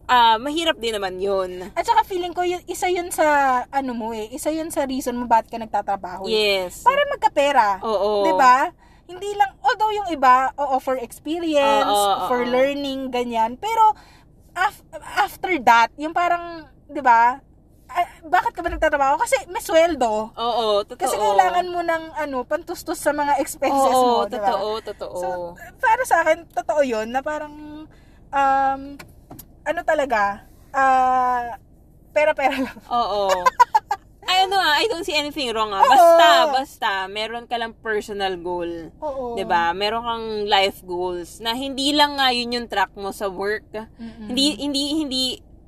S1: Ah, mahirap din naman 'yun.
S2: At saka feeling ko, yun, isa yun sa, ano mo eh, isa yun sa reason mo bakit ka nagtatrabaho. eh.
S1: Yes.
S2: Para magkapera.
S1: Oo.
S2: 'Di ba? Hindi lang, although yung iba, oo, for experience,
S1: Oo, oo,
S2: for
S1: oo.
S2: learning, ganyan. Pero, af- after that, yung parang, 'di ba? ah, bakit ka ba nagtatrabaho? Kasi may sweldo.
S1: Oo, totoo.
S2: Kasi kailangan mo ng ano, pantustos sa mga expenses
S1: Oo,
S2: mo, 'di ba?
S1: totoo, totoo.
S2: So, para sa akin, totoo yun, na parang, um, ano talaga, ah, pera-pera lang.
S1: Oo. Ay, ano ah, I don't see anything wrong ah.
S2: Oo.
S1: Basta, basta, meron ka lang personal goal.
S2: Oo.
S1: 'Di ba? Meron kang life goals na hindi lang nga yun yung track mo sa work.
S2: Mm-mm.
S1: Hindi hindi hindi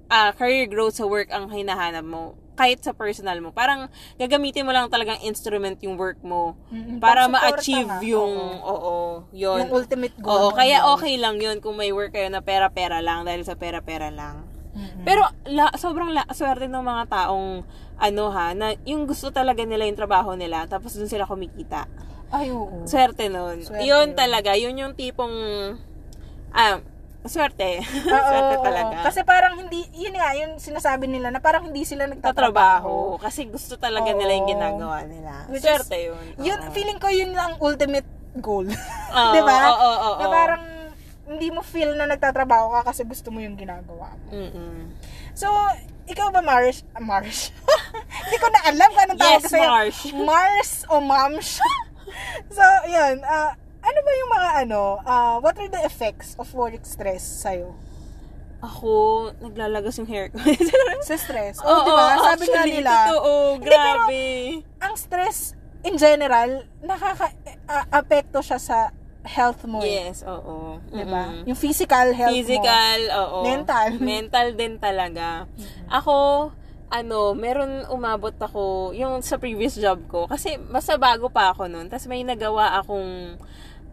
S1: ah, career growth sa work ang hinahanap mo. Kahit sa personal mo. Parang gagamitin mo lang talagang instrument yung work mo
S2: Mm-mm.
S1: para ma-achieve
S2: nga.
S1: yung
S2: Oo.
S1: oo, yun.
S2: Yung ultimate goal.
S1: Oo, kaya
S2: yun.
S1: okay lang yun kung may work kayo na pera-pera lang dahil sa pera-pera lang.
S2: Mm-mm.
S1: Pero la, sobrang la, swerte ng mga taong ano ha, na yung gusto talaga nila yung trabaho nila tapos dun sila kumikita.
S2: Ay, oo.
S1: Swerte nun.
S2: Swerte
S1: yun
S2: yun.
S1: talaga, yun yung tipong ah, swerte.
S2: Oo,
S1: swerte
S2: oo.
S1: talaga.
S2: Kasi parang hindi, yun nga, yun sinasabi nila na parang hindi sila nagtatrabaho.
S1: tatrabaho kasi gusto talaga
S2: Oo.
S1: nila yung ginagawa nila.
S2: Which
S1: swerte
S2: is-
S1: yun.
S2: Yun,
S1: Oo.
S2: feeling ko yun ang ultimate goal.
S1: Oo,
S2: 'Di ba?
S1: oo, oo, oo.
S2: Na parang hindi mo feel na nagtatrabaho ka kasi gusto mo yung ginagawa mo.
S1: Mm-mm.
S2: So, ikaw ba Mars? Mars? Hindi ko na alam kung anong tawag
S1: Yes,
S2: sa'yo.
S1: Mars.
S2: Mars o Mams? so, yun. ah, ano ba yung mga ano, ah, what are the effects of work stress sa'yo?
S1: Ako, naglalagas yung hair ko.
S2: Sa stress?
S1: Oo,
S2: Oh, di ba? Sabi nga
S1: actually,
S2: nila,
S1: Totoo,
S2: Hindi, pero-
S1: grabe.
S2: ang stress in general, nakaka-apekto siya sa health mo. eh.
S1: yes, oo.
S2: Di ba?
S1: Mm-mm.
S2: Yung physical health mo.
S1: Physical, oo.
S2: Mental.
S1: Mental din talaga. Ako, ano, meron umabot ako, yung sa previous job ko, kasi basta bago pa ako nun, tapos may nagawa akong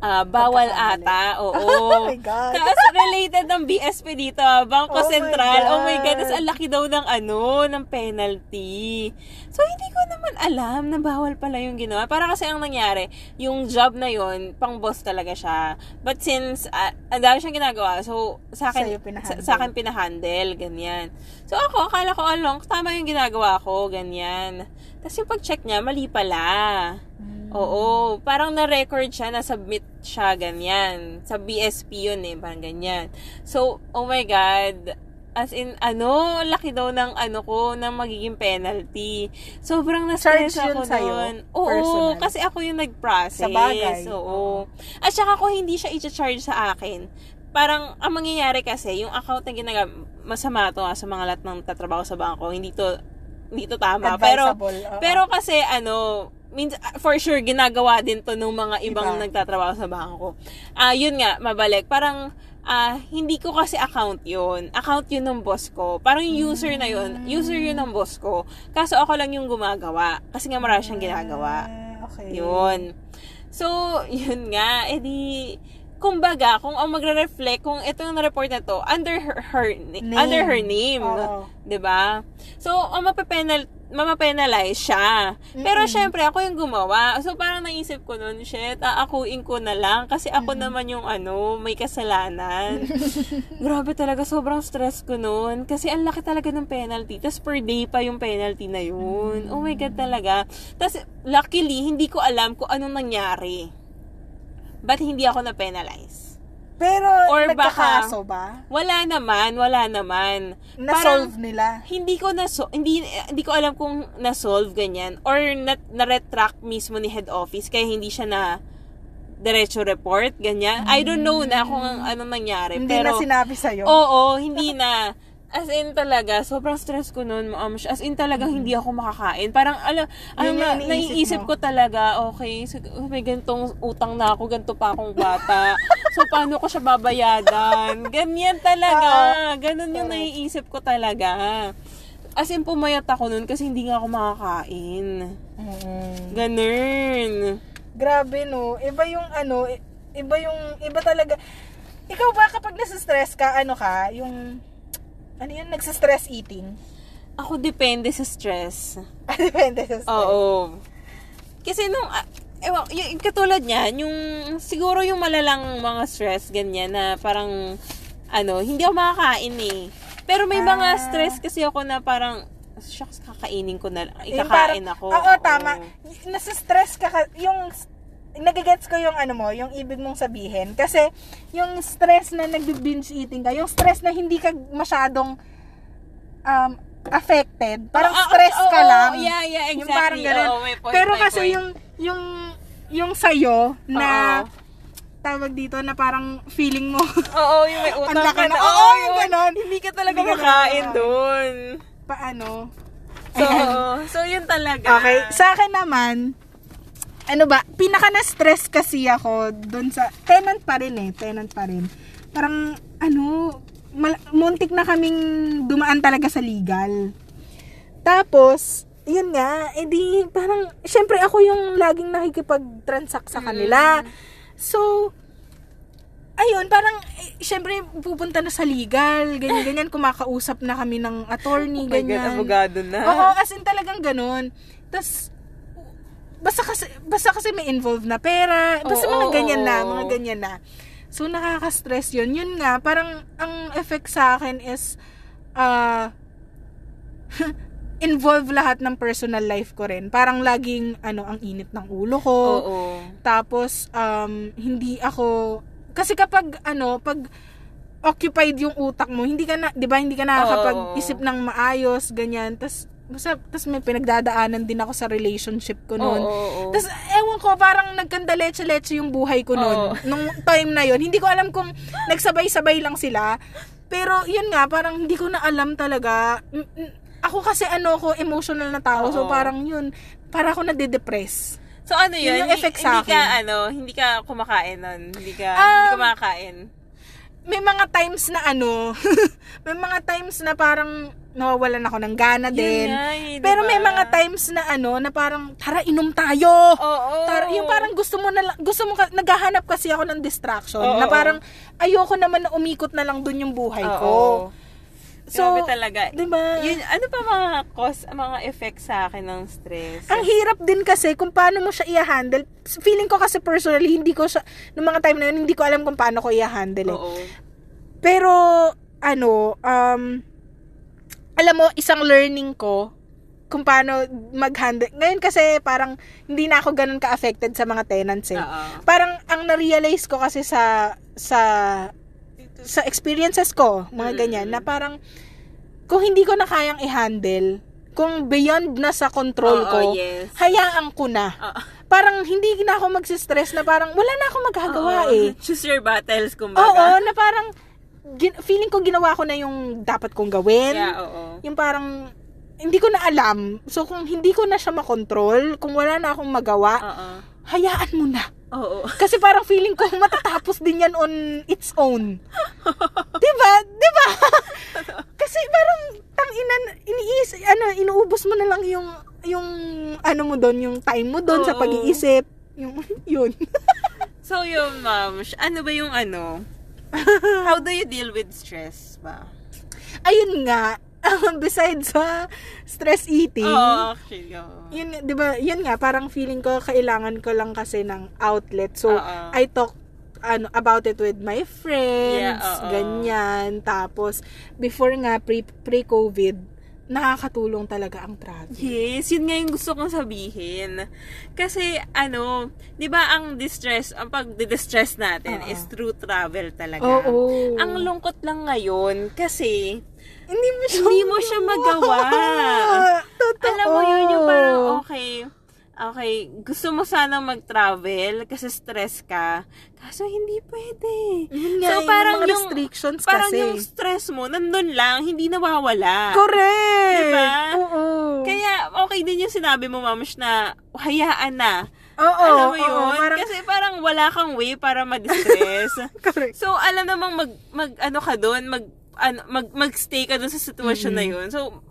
S1: ah, bawal ata, oo.
S2: Oh my God.
S1: Tapos related ng BSP dito, ah, Bangko
S2: Oh my
S1: Sentral. Oh my
S2: God.
S1: Tapos ang laki daw ng ano, ng penalty. So, hindi ko naman alam na bawal pala yung ginawa. Para kasi ang nangyari, yung job na yon pang boss talaga siya. But since, uh, ang dami siyang ginagawa, so, sa akin, sa, sa akin pinahandle, ganyan. So, ako, akala ko along, tama yung ginagawa ko, ganyan. Tapos yung pag-check niya, mali pala.
S2: Mm.
S1: Oo, parang na-record siya, na-submit siya, ganyan. Sa BSP yun eh, parang ganyan. So, oh my God, as in, ano, laki daw ng ano ko, ng magiging penalty. Sobrang na-stress
S2: Charge yun
S1: ako
S2: sa'yo?
S1: doon. Oo,
S2: Personal?
S1: kasi ako yung nag-process.
S2: Sa bagay.
S1: Oo. At saka ko hindi siya i-charge sa akin. Parang, ang mangyayari kasi, yung account na ginagamit, masama to ah, sa mga lahat ng tatrabaho sa bangko, hindi to, hindi to tama. Pero,
S2: Advisable. oo.
S1: pero kasi ano, means, for sure, ginagawa din to ng mga ibang
S2: Iba.
S1: nagtatrabaho sa bangko. Ah, yun nga, mabalik. Parang, ah, hindi ko kasi account yun. Account yun ng boss ko. Parang yung user na yun, user yun ng boss ko. Kaso ako lang yung gumagawa. Kasi nga marami siyang ginagawa.
S2: Ah, okay.
S1: Yun. So, yun nga, edi, kumbaga, kung ang magre-reflect, kung ito yung na-report na to, under her, her
S2: Name.
S1: under her name. 'di ba? So, ang mapapenal mamapenalize siya. Pero syempre, ako yung gumawa. So, parang naisip ko nun, shit, aakuin ko na lang. Kasi ako naman yung ano, may kasalanan. Grabe talaga, sobrang stress ko nun. Kasi ang laki talaga ng penalty. Tapos per day pa yung penalty na yun. Oh my God talaga. Tapos, luckily, hindi ko alam kung anong nangyari. Ba't hindi ako na-penalize?
S2: Pero,
S1: Or
S2: nagkakaso ba?
S1: Wala naman, wala naman.
S2: Na-solve nila?
S1: hindi ko na hindi hindi ko alam kung na-solve ganyan or na, na-retract mismo ni head office kaya hindi siya na diretso report ganyan. I don't know na kung anong nangyari
S2: Hindi
S1: pero
S2: na sinabi sa'yo?
S1: Oo, hindi na. As in talaga, sobrang stress ko noon, ma'am. As in talagang hindi ako makakain. Parang, alam, ano
S2: Yun
S1: na, naiisip
S2: mo.
S1: ko talaga, okay, so, oh, may gantong utang na ako, ganto pa akong bata. so, paano ko siya babayadan? Ganyan talaga. Ganon yung naiisip ko talaga. As in, pumayat ako noon kasi hindi nga ako makakain.
S2: Mm.
S1: Ganun.
S2: Grabe, no? Iba yung ano, iba yung, iba talaga. Ikaw ba kapag nasa-stress ka, ano ka, yung, ano yun, nagsa-stress eating?
S1: Ako depende sa stress.
S2: Depende sa stress.
S1: Oo. Kasi nung, ah, ewan, y- yung katulad niyan, yung, siguro yung malalang mga stress, ganyan, na parang, ano, hindi ako makakain eh. Pero may mga
S2: Ah.
S1: stress kasi ako na parang, shucks, kakainin ko na lang.
S2: Yung
S1: Ikakain
S2: parang-
S1: ako.
S2: Oo, tama. Nasa-stress ka, ka- yung, nagigets ko yung ano mo, yung ibig mong sabihin. Kasi, yung stress na nag-binge eating ka, yung stress na hindi ka masyadong um, affected, parang
S1: Oo,
S2: stress
S1: oo,
S2: ka
S1: oo,
S2: lang.
S1: Yeah, yeah, exactly.
S2: Yung parang ganun.
S1: May point,
S2: Pero kasi
S1: point.
S2: yung, yung, yung sa'yo, na,
S1: Oo.
S2: tawag dito, na parang feeling mo,
S1: Oo, yung may utang ka
S2: na- oo, yung ganon.
S1: Hindi ka talaga
S2: Hindi ka
S1: makain
S2: makain.
S1: doon.
S2: paano?
S1: So, so yun talaga.
S2: Okay, sa akin naman, ano ba, pinaka na-stress kasi ako doon sa, tenant pa rin eh, tenant pa rin. Parang, ano, mal- muntik na kaming dumaan talaga sa legal. Tapos, yun nga, edi parang, syempre ako yung laging nakikipag-transact sa kanila. So, ayun, parang, eh, syempre, pupunta na sa legal, ganyan-ganyan, kumakausap na kami ng attorney,
S1: Oh my God,
S2: ganyan.
S1: abogado na.
S2: Oo, as in talagang ganun. Tapos, basta kasi, basta kasi may involved na pera, basta
S1: Oo,
S2: mga
S1: oo,
S2: ganyan na,
S1: oo.
S2: mga ganyan na. So, nakaka-stress yun. Yun nga, parang ang effect sa akin is, uh, involve lahat ng personal life ko rin. Parang laging, ano, ang init ng ulo ko.
S1: Oo.
S2: Tapos, um, hindi ako, kasi kapag, ano, pag occupied yung utak mo, hindi ka na, di ba, hindi ka nakakapag-isip ng maayos, ganyan. Tapos, basta, tapos may pinagdadaanan din ako sa relationship ko noon.
S1: Oo, oo, oo.
S2: Tapos, ewan ko, parang nagkandaletse-letse yung buhay ko noon.
S1: Oo.
S2: Nung time na yon Hindi ko alam kung nagsabay-sabay lang sila. Pero, yun nga, parang hindi ko na alam talaga. Ako kasi ano ko, emotional na tao. So,
S1: Oo.
S2: parang yun, para ako nade-depress.
S1: So ano yun?
S2: Yun yung
S1: Hindi-
S2: effect sa
S1: Hindi ka,
S2: akin.
S1: ano, hindi ka kumakain nun. Hindi ka,
S2: Um,
S1: hindi ka makakain.
S2: May mga times na ano, may mga times na parang nawawalan ako ng gana din.
S1: nga eh, di
S2: Pero may mga times na ano, na parang tara inom tayo.
S1: Oo.
S2: Tara, yung parang gusto mo na gusto mo naghahanap kasi ako ng distraction
S1: Oo,
S2: na parang ayoko naman na umikot na lang dun yung buhay
S1: Oo.
S2: ko. So,
S1: Grabe talaga.
S2: di ba?
S1: Yun, ano pa mga cause, mga effects sa akin ng stress?
S2: Ang hirap din kasi kung paano mo siya i-handle. Feeling ko kasi personally, hindi ko siya, noong mga time na yun, hindi ko alam kung paano ko i-handle eh.
S1: Oo.
S2: Pero, ano, um, alam mo, isang learning ko kung paano mag-handle. Ngayon kasi parang hindi na ako ganun ka-affected sa mga tenants eh.
S1: Oo.
S2: Parang ang na-realize ko kasi sa sa sa experiences ko, mga
S1: Mm.
S2: ganyan, na parang kung hindi ko na kayang i-handle, kung beyond na sa control
S1: Oo,
S2: ko,
S1: yes.
S2: hayaan ko na.
S1: Oo.
S2: Parang hindi na ako magsistress na parang wala na akong magagawa
S1: Oo.
S2: eh.
S1: Choose your battles, kumbaga.
S2: Oo, na parang gin- feeling ko ginawa ko na yung dapat kong gawin.
S1: Yeah, oo.
S2: Yung parang hindi ko na alam. So kung hindi ko na siya makontrol, kung wala na akong magawa,
S1: Oo.
S2: hayaan mo na.
S1: Oo.
S2: Kasi parang feeling ko matatapos din yan on its own. 'Di ba? 'Di ba? Kasi parang tanginan iniis ano inuubos mo na lang yung yung ano mo doon, yung time mo doon sa pag-iisip, yung yun.
S1: So, yun, ma'am. Ano ba yung ano? How do you deal with stress ba?
S2: Ayun nga, besides sa stress eating,
S1: Oo, actually. oo.
S2: yun, 'di ba? Yun nga parang feeling ko kailangan ko lang kasi ng outlet. So
S1: Oo.
S2: I talk ano about it with my friends,
S1: Yeah,
S2: ganyan. Tapos before nga pre pre-COVID, nakakatulong talaga ang travel.
S1: Yes, yun nga yung gusto kong sabihin. Kasi, ano, di ba ang distress, ang pag-distress natin
S2: Oo.
S1: is through travel talaga.
S2: Oo.
S1: Ang lungkot lang ngayon kasi
S2: hindi mo siya
S1: hindi mo siya magawa.
S2: Totoo.
S1: Alam mo yun yung parang, okay, okay, gusto mo sana mag-travel kasi stress ka. Kaso hindi pwede.
S2: Yun nga,
S1: So, parang yung-
S2: restrictions
S1: Parang
S2: kasi.
S1: yung stress mo, nandun lang, hindi nawawala.
S2: Correct!
S1: Diba?
S2: Oo.
S1: Kaya, okay din yung sinabi mo, Mamush, na hayaan na.
S2: Oo,
S1: alam mo
S2: oo,
S1: yun?
S2: parang,
S1: Kasi parang wala kang way para ma-distress. so, alam namang mag, mag ano ka doon, mag, ano, mag, mag-stay ka doon sa sitwasyon na yun. So,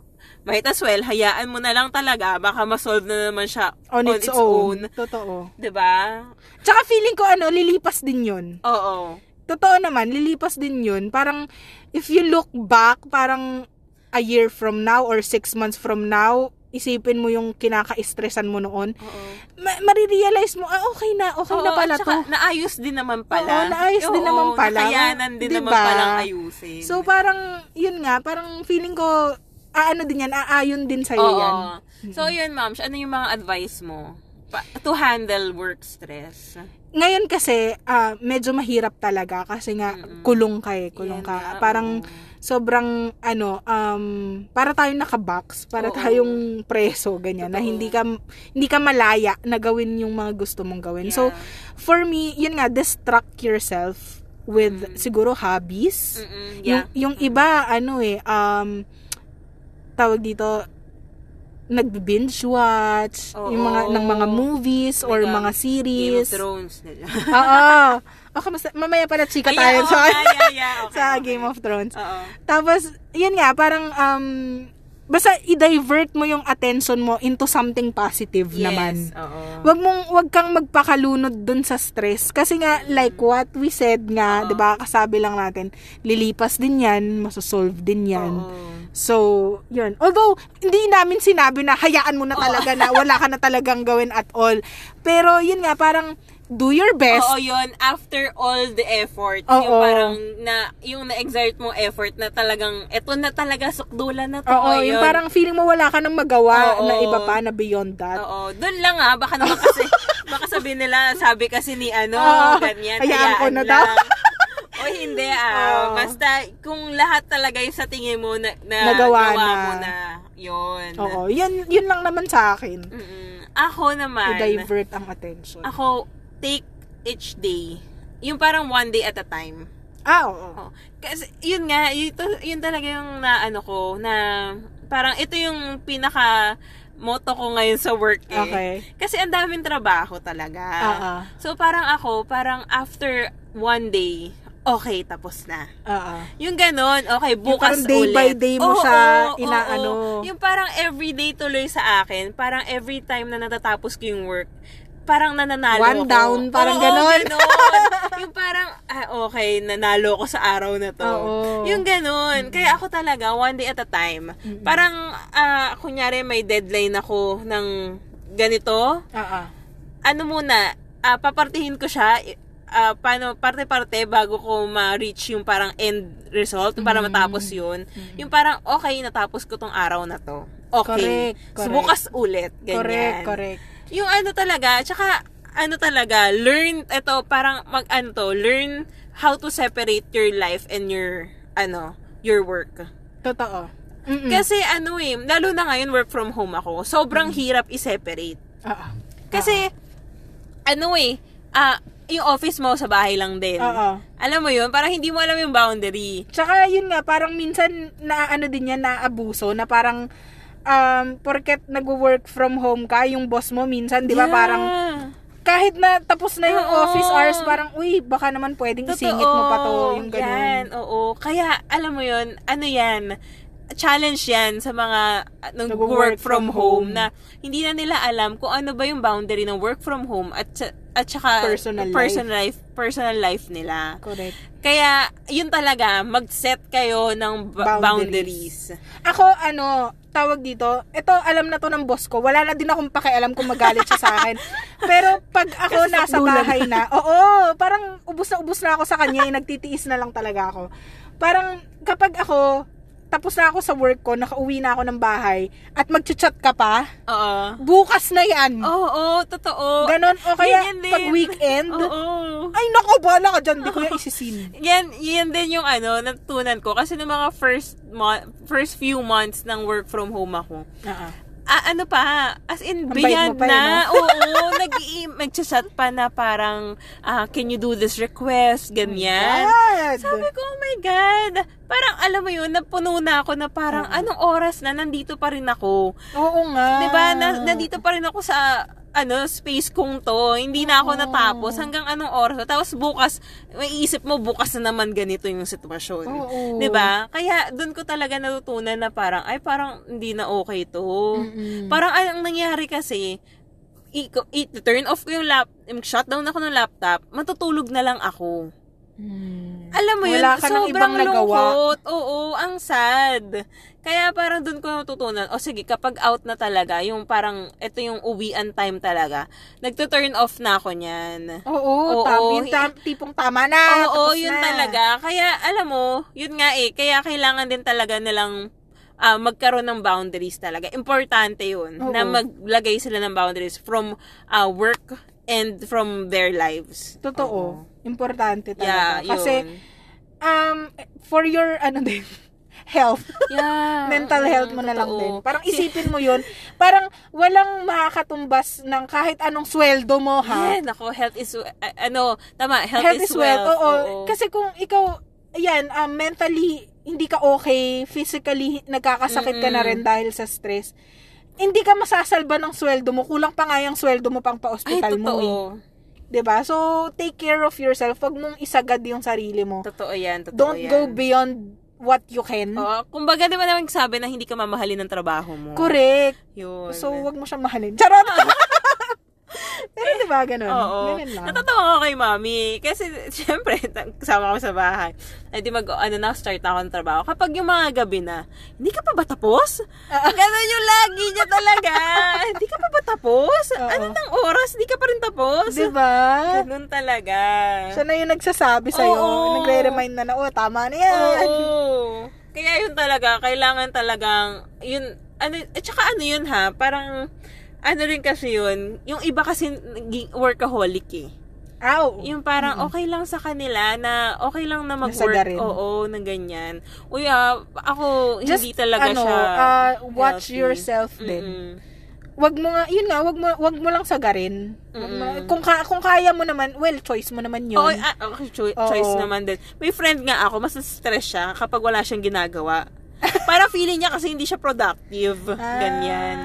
S1: might as well, hayaan mo na lang talaga. Baka ma-solve na naman siya
S2: On, its, own. Totoo.
S1: 'Di ba?
S2: Tsaka feeling ko ano, lilipas din yun.
S1: Oo.
S2: Totoo naman, lilipas din yun. Parang, if you look back, parang a year from now or six months from now, isipin mo yung kinaka-stressan mo noon,
S1: Oo.
S2: ma- marirealize mo, ah, okay na, okay na
S1: Oo,
S2: pala
S1: at saka,
S2: to.
S1: naayos din naman pala.
S2: Oo, naayos din naman pala.
S1: Nakayanan din naman
S2: Diba?
S1: palang ayusin.
S2: So, parang, yun nga, parang feeling ko, aano din yan, aayon din sa'yo
S1: Oo.
S2: yan.
S1: So, yun, ma'am. Ano yung mga advice mo pa- to handle work stress?
S2: Ngayon kasi, ah, medyo mahirap talaga kasi nga, kulong ka eh, kulong
S1: Yan
S2: ka.
S1: nga,
S2: Parang,
S1: oo.
S2: Sobrang ano um para tayong nakabox para
S1: Oo.
S2: tayong preso ganyan na
S1: Totoo.
S2: hindi ka hindi ka malaya na gawin yung mga gusto mong gawin so
S1: Yeah.
S2: for me yun nga distract yourself with
S1: Mm.
S2: siguro hobbies
S1: Mm-mm,
S2: yung
S1: yeah.
S2: yung iba ano eh um tawag dito nagbi-binge watch
S1: Oo.
S2: yung mga ng mga movies or
S1: Nag-
S2: mga
S1: Game of
S2: series
S1: Thrones nila.
S2: Oo. Okay, mas- mamaya pala chika
S1: Ay,
S2: tayo
S1: oo,
S2: sa,
S1: yeah, yeah, yeah. Okay,
S2: sa
S1: okay.
S2: Game of Thrones.
S1: Oo.
S2: Tapos, yun nga, parang, um, basta i-divert mo yung attention mo into something positive
S1: Yes,
S2: naman.
S1: oo.
S2: Wag mong, wag kang magpakalunod dun sa stress. Kasi nga, like what we said nga,
S1: Oo.
S2: di ba, kasabi lang natin, lilipas din yan, masosolve din yan.
S1: Oo.
S2: So, yun. Although, hindi namin sinabi na hayaan mo na talaga na wala ka na talagang gawin at all. Pero, yun nga, parang, do your best.
S1: Oo, yun. After all the effort,
S2: Oo.
S1: yung parang na, yung na-exert mo effort na talagang, eto na talaga, sukdulan na to.
S2: Oo,
S1: yun.
S2: yung parang feeling mo wala ka nang magawa
S1: Oo.
S2: na iba pa na beyond that.
S1: Oo, doon lang ah, baka naman kasi, baka sabihin nila, sabi kasi ni ano,
S2: Oo.
S1: ganyan,
S2: Hayaan ko na daw.
S1: o hindi ah,
S2: Oo.
S1: basta kung lahat talaga yung sa tingin mo na, na
S2: Nagawa
S1: gawa
S2: na.
S1: mo na, yun.
S2: Oo, yun, yun lang naman sa akin.
S1: Mm-mm. Ako naman,
S2: I-divert ang attention.
S1: ako, take each day. Yung parang one day at a time.
S2: Ah, oo.
S1: Oh. Kasi, yun nga, yun, to- yun talaga yung na, ano ko, na, parang ito yung pinaka, motto ko ngayon sa work eh.
S2: Okay.
S1: Kasi ang daming trabaho talaga.
S2: Oo.
S1: So, parang ako, parang after one day, okay, tapos na.
S2: Oo.
S1: Yung ganon, okay, bukas
S2: parang day
S1: ulit.
S2: by day mo
S1: Oo,
S2: siya
S1: oo,
S2: inaano.
S1: oo. Yung parang everyday tuloy sa akin, parang every time na natatapos ko yung work, parang nananalo
S2: One
S1: ako.
S2: down, parang
S1: Oo,
S2: ganon.
S1: yung parang, ah, okay, nanalo ko sa araw na to.
S2: Oo.
S1: Yung ganon. Kaya ako talaga, one day at a time. Parang, ah, kunyari may deadline ako ng ganito,
S2: Oo.
S1: ano muna, ah, papartihin ko siya, ah, paano, parte-parte bago ko ma-reach yung parang end result, para
S2: Mm-hmm.
S1: matapos yun. Yung parang, okay, natapos ko tong araw na to. Okay.
S2: Correct,
S1: So,
S2: correct.
S1: bukas ulit. Ganyan.
S2: Correct, correct.
S1: Yung ano talaga, tsaka, ano talaga, learn, ito, parang, mag, ano to, learn how to separate your life and your, ano, your work.
S2: Totoo. Mm-mm.
S1: Kasi ano eh, lalo na ngayon work from home ako, sobrang
S2: Mm-hmm.
S1: hirap i-separate.
S2: Oo.
S1: Kasi, ano eh, ah, yung office mo sa bahay lang din.
S2: Oo.
S1: Alam mo yun, parang hindi mo alam yung boundary.
S2: Tsaka yun nga, parang minsan na ano din yan, naabuso, na parang um, porket nag-work from home ka, yung boss mo minsan, di ba,
S1: Yeah.
S2: parang kahit na tapos na yung
S1: Oo.
S2: office hours, parang, uy, baka naman pwedeng isingit mo pa to, yung ganun.
S1: Yan, oo. Kaya, alam mo yun, ano yan, challenge yan sa mga uh, nung
S2: Nag-work
S1: work from
S2: from home.
S1: home na hindi na nila alam kung ano ba yung boundary ng work from home at sa- at saka
S2: Personal life.
S1: personal life, personal life nila.
S2: Correct.
S1: Kaya, yun talaga, mag-set kayo ng ba-
S2: Boundaries.
S1: boundaries.
S2: Ako, ano, tawag dito, ito, alam na to ng boss ko. Wala na din akong pakialam kung magalit siya sa akin. Pero pag ako
S1: Kasi
S2: nasa bahay na, oo, parang ubus na ubus na ako sa kanya, eh, nagtitiis na lang talaga ako. Parang kapag ako, tapos na ako sa work ko, nakauwi na ako ng bahay, at mag-chat ka pa,
S1: Oo.
S2: bukas na yan.
S1: Oo, totoo.
S2: Ganon, o kaya
S1: Ganyan din.
S2: pag weekend,
S1: Oo.
S2: ay nako, bala ka dyan, di ko yan isisin.
S1: Yan, yan din yung ano, natutunan ko. Kasi ng mga first mo- first few months ng work from home ako,
S2: Oo.
S1: Ah, ano pa, as in, beyond
S2: mo pa, eh,
S1: na. Oo, nag nag-chat pa na parang, ah, can you do this request? Ganyan.
S2: God.
S1: Sabi ko, oh my God. Parang, alam mo yun, napuno na ako na parang, anong oras na, nandito pa rin ako.
S2: Oo nga.
S1: 'Di ba? Na, nandito pa rin ako sa ano, space kong to. Hindi na ako
S2: Oo.
S1: natapos hanggang anong oras. Tapos bukas, may isip mo bukas na naman ganito yung sitwasyon. 'Di ba? Kaya doon ko talaga natutunan na parang ay parang hindi na okay to.
S2: Mm-mm.
S1: Parang ang nangyari kasi i- i- turn off ko yung lap, shutdown ako ng laptop, matutulog na lang ako.
S2: Hmm.
S1: Alam mo yun,
S2: Wala ka ng
S1: sobrang
S2: ibang nagawa.
S1: lungkot. Oo, ang sad. Kaya parang dun ko natutunan, o sige, kapag out na talaga, yung parang, ito yung uwian time talaga, nagto-turn off na ako niyan.
S2: Oo,
S1: Oo,
S2: tam, yung tam, tipong tama na.
S1: Oo,
S2: tapos
S1: yun
S2: na.
S1: talaga. Kaya, alam mo, yun nga eh, kaya kailangan din talaga nilang ah, magkaroon ng boundaries talaga. Importante yun,
S2: Oo.
S1: na maglagay sila ng boundaries from ah, work and from their lives.
S2: Totoo.
S1: Oo.
S2: Importante
S1: Yeah,
S2: talaga. Kasi,
S1: yun.
S2: um, for your, ano din, health.
S1: Yeah.
S2: mental
S1: mm,
S2: health mo na lang din. Parang isipin mo yun. Parang walang makakatumbas ng kahit anong sweldo mo, ha?
S1: Yeah, nako, health is, uh, ano, tama, health,
S2: health
S1: is,
S2: is wealth.
S1: wealth.
S2: Oo. Kasi kung ikaw, ayan, um, mentally, hindi ka okay, physically, nagkakasakit ka na
S1: Mm-mm.
S2: rin dahil sa stress, hindi ka masasalba ng sweldo mo. Kulang pa nga yung sweldo mo pang
S1: Ay,
S2: pa-hospital mo.
S1: totoo.
S2: Eh. 'Di ba So, take care of yourself. Huwag mong isagad yung sarili mo.
S1: Totoo yan, totoo
S2: Don't
S1: yan.
S2: go beyond what you can.
S1: Oo, kumbaga, di ba naman sabi na hindi ka mamahalin ng trabaho mo?
S2: Correct.
S1: Yun.
S2: So, wag mo siyang mahalin. Charot! Pero di ba ganun?
S1: Oo.
S2: Ganun lang.
S1: Natatawa ako kay mami. Kasi, syempre, kasama ko sa bahay. Ay, di mag, ano na, start na ako ng trabaho. Kapag yung mga gabi na, hindi ka pa ba tapos?
S2: Ah.
S1: Ganun yung lagi niya talaga. hindi ka pa ba tapos?
S2: Oo.
S1: Ano nang oras? Hindi ka pa rin tapos?
S2: Di ba?
S1: Ganun talaga.
S2: Siya na yung nagsasabi sa'yo.
S1: Oo.
S2: Nagre-remind na na, oh, tama na yan.
S1: Oo. Kaya yun talaga, kailangan talagang, yun, ano, at saka ano yun ha, parang, ano rin kasi yun, yung iba kasi workaholic eh.
S2: Ow.
S1: Yung parang okay lang sa kanila na okay lang na mag-work. Oo, na ganyan. Uy, ah, ako
S2: Just,
S1: hindi talaga
S2: ano,
S1: siya
S2: uh, watch
S1: healthy.
S2: yourself din.
S1: Mm-mm.
S2: Wag mo nga, yun nga, wag mo, wag mo lang sagarin. Wag mo-
S1: Mm-mm.
S2: kung, ka, kung kaya mo naman, well, choice mo naman yun.
S1: Oo, ah, okay, choi-
S2: Oo.
S1: choice naman din. May friend nga ako, mas stress siya kapag wala siyang ginagawa. Para feeling niya kasi hindi siya productive.
S2: Ah.
S1: Ganyan.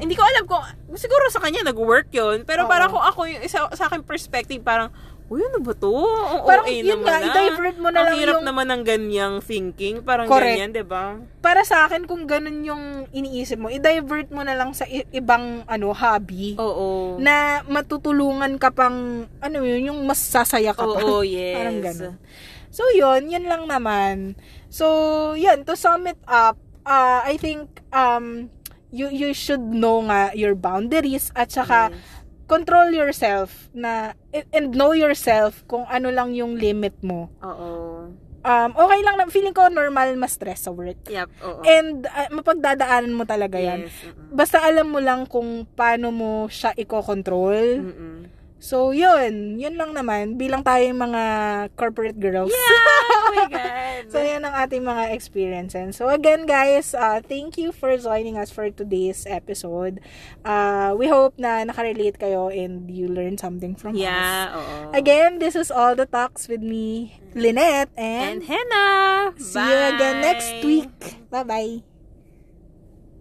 S1: Hindi ko alam kung, siguro sa kanya nag-work yun. Pero
S2: Oo.
S1: parang kung ako, yung isa, sa akin perspective, parang, uy, ano ba to? Ang
S2: Parang
S1: OA
S2: yun
S1: naman
S2: nga,
S1: na.
S2: i-divert mo na
S1: Ang
S2: lang
S1: hirap
S2: yung-
S1: naman ng ganyang thinking. Parang
S2: Correct.
S1: ganyan, di ba?
S2: Para sa akin, kung ganun yung iniisip mo, i-divert mo na lang sa i- ibang ano hobby.
S1: Oo.
S2: na matutulungan ka pang, ano yun, yung mas sasaya ka pa.
S1: Oo, yes.
S2: Parang ganun. So, yun, yun lang naman. So, yun, to sum it up, uh, I think, um, you, you should know nga your boundaries at saka,
S1: Yes.
S2: control yourself na, and know yourself kung ano lang yung limit mo.
S1: Oo.
S2: Um, okay lang na, feeling ko normal ma-stress sa work.
S1: Yep, oo.
S2: And, uh, mapagdadaanan mo talaga yan.
S1: Yes.
S2: Basta alam mo lang kung paano mo siya i-control.
S1: Mm-mm.
S2: So, yun. Yun lang naman. Bilang tayong mga corporate girls.
S1: Oh my God.
S2: So, yan ang ating mga experiences. So, again, guys, uh, thank you for joining us for today's episode. Uh, we hope na nakarelate kayo and you learned something from us.
S1: yeah, oo.
S2: Again, this is all the talks with me, Lynette, and,
S1: And henna!
S2: see you again next week. Bye-bye.